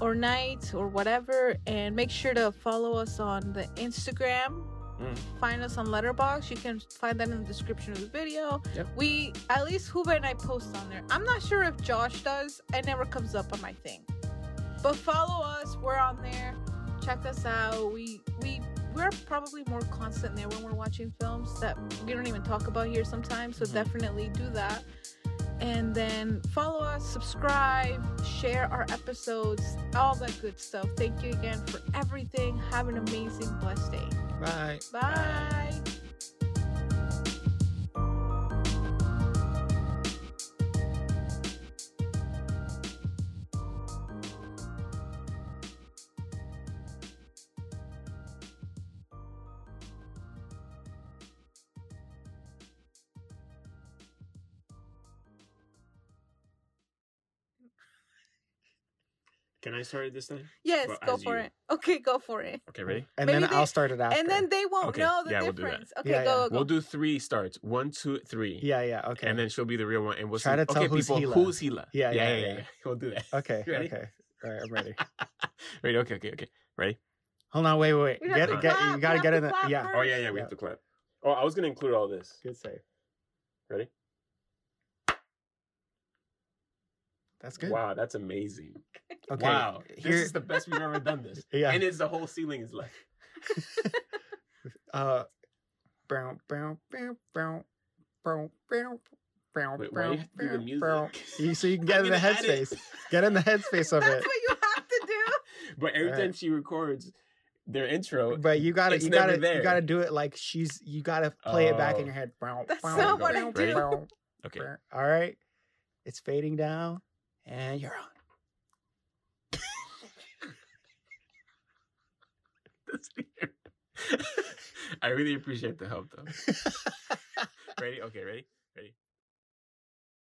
S1: or night or whatever. And make sure to follow us on the Instagram.
S2: Mm.
S1: Find us on Letterboxd. You can find that in the description of the video.
S2: Yep.
S1: We at least Huba and I post on there. I'm not sure if Josh does. It never comes up on my thing. But follow us. We're on there. Check us out. We we we're probably more constant there when we're watching films that we don't even talk about here sometimes. So
S2: Mhm.
S1: definitely do that. And then follow us, subscribe, share our episodes, all that good stuff. Thank you again for everything. Have an amazing, blessed day.
S2: Bye.
S1: Bye.
S3: Can I start it this time?
S1: Yes,
S3: Well,
S1: go for
S3: you.
S1: it. Okay, go for it.
S3: Okay, ready?
S2: And
S1: Maybe
S2: then
S1: they-
S2: I'll start it after.
S1: And then they won't
S3: Okay,
S1: know the
S3: yeah, we'll do that.
S1: difference. okay,
S2: Yeah,
S1: go,
S2: yeah.
S1: go, go.
S3: We'll do three starts. One, two, three.
S2: Yeah, yeah. Okay.
S3: And then she'll be the real one, and we'll
S2: Try
S3: see.
S2: to tell
S3: okay,
S2: who's
S3: people,
S2: Hila.
S3: who's Hila?
S2: Yeah,
S3: yeah,
S2: yeah,
S3: yeah.
S2: yeah.
S3: We'll do that.
S2: okay.
S3: Ready?
S2: Okay. All right. I'm ready.
S3: Ready? Okay, okay, okay. Ready?
S2: Hold on. Wait, wait, wait. Get, it. get.
S1: clap.
S2: You gotta get
S1: to
S2: in the. Yeah.
S1: first.
S3: Oh yeah, yeah. We have to clap. Oh, I was gonna include all this.
S2: Good save.
S3: Ready?
S2: That's good.
S3: Wow, that's amazing.
S2: Okay.
S3: Wow,
S2: Here.
S3: this is the best we've ever done this.
S2: Yeah.
S3: and it's the whole ceiling is left.
S2: Uh. Bow, bow, bow, bow, bow, bow, bow,
S3: Wait, why you have to do the
S2: bow,
S3: music?
S2: bow. You- So you can get in the
S3: gonna add it.
S2: headspace. Get in the headspace of
S1: That's
S2: it.
S1: That's what you have to do.
S3: But every
S2: Alright.
S3: time she records their intro,
S2: But you gotta,
S3: It's
S2: you gotta,
S3: there.
S2: you gotta do it like she's. You gotta play it back in
S3: Oh.
S2: your head.
S1: That's
S2: bow,
S1: not
S2: bow,
S1: what I
S3: do.
S2: bow,
S3: okay.
S2: bow. All right. It's fading down, and you're on.
S3: I really appreciate the help though. ready? Okay, ready? Ready?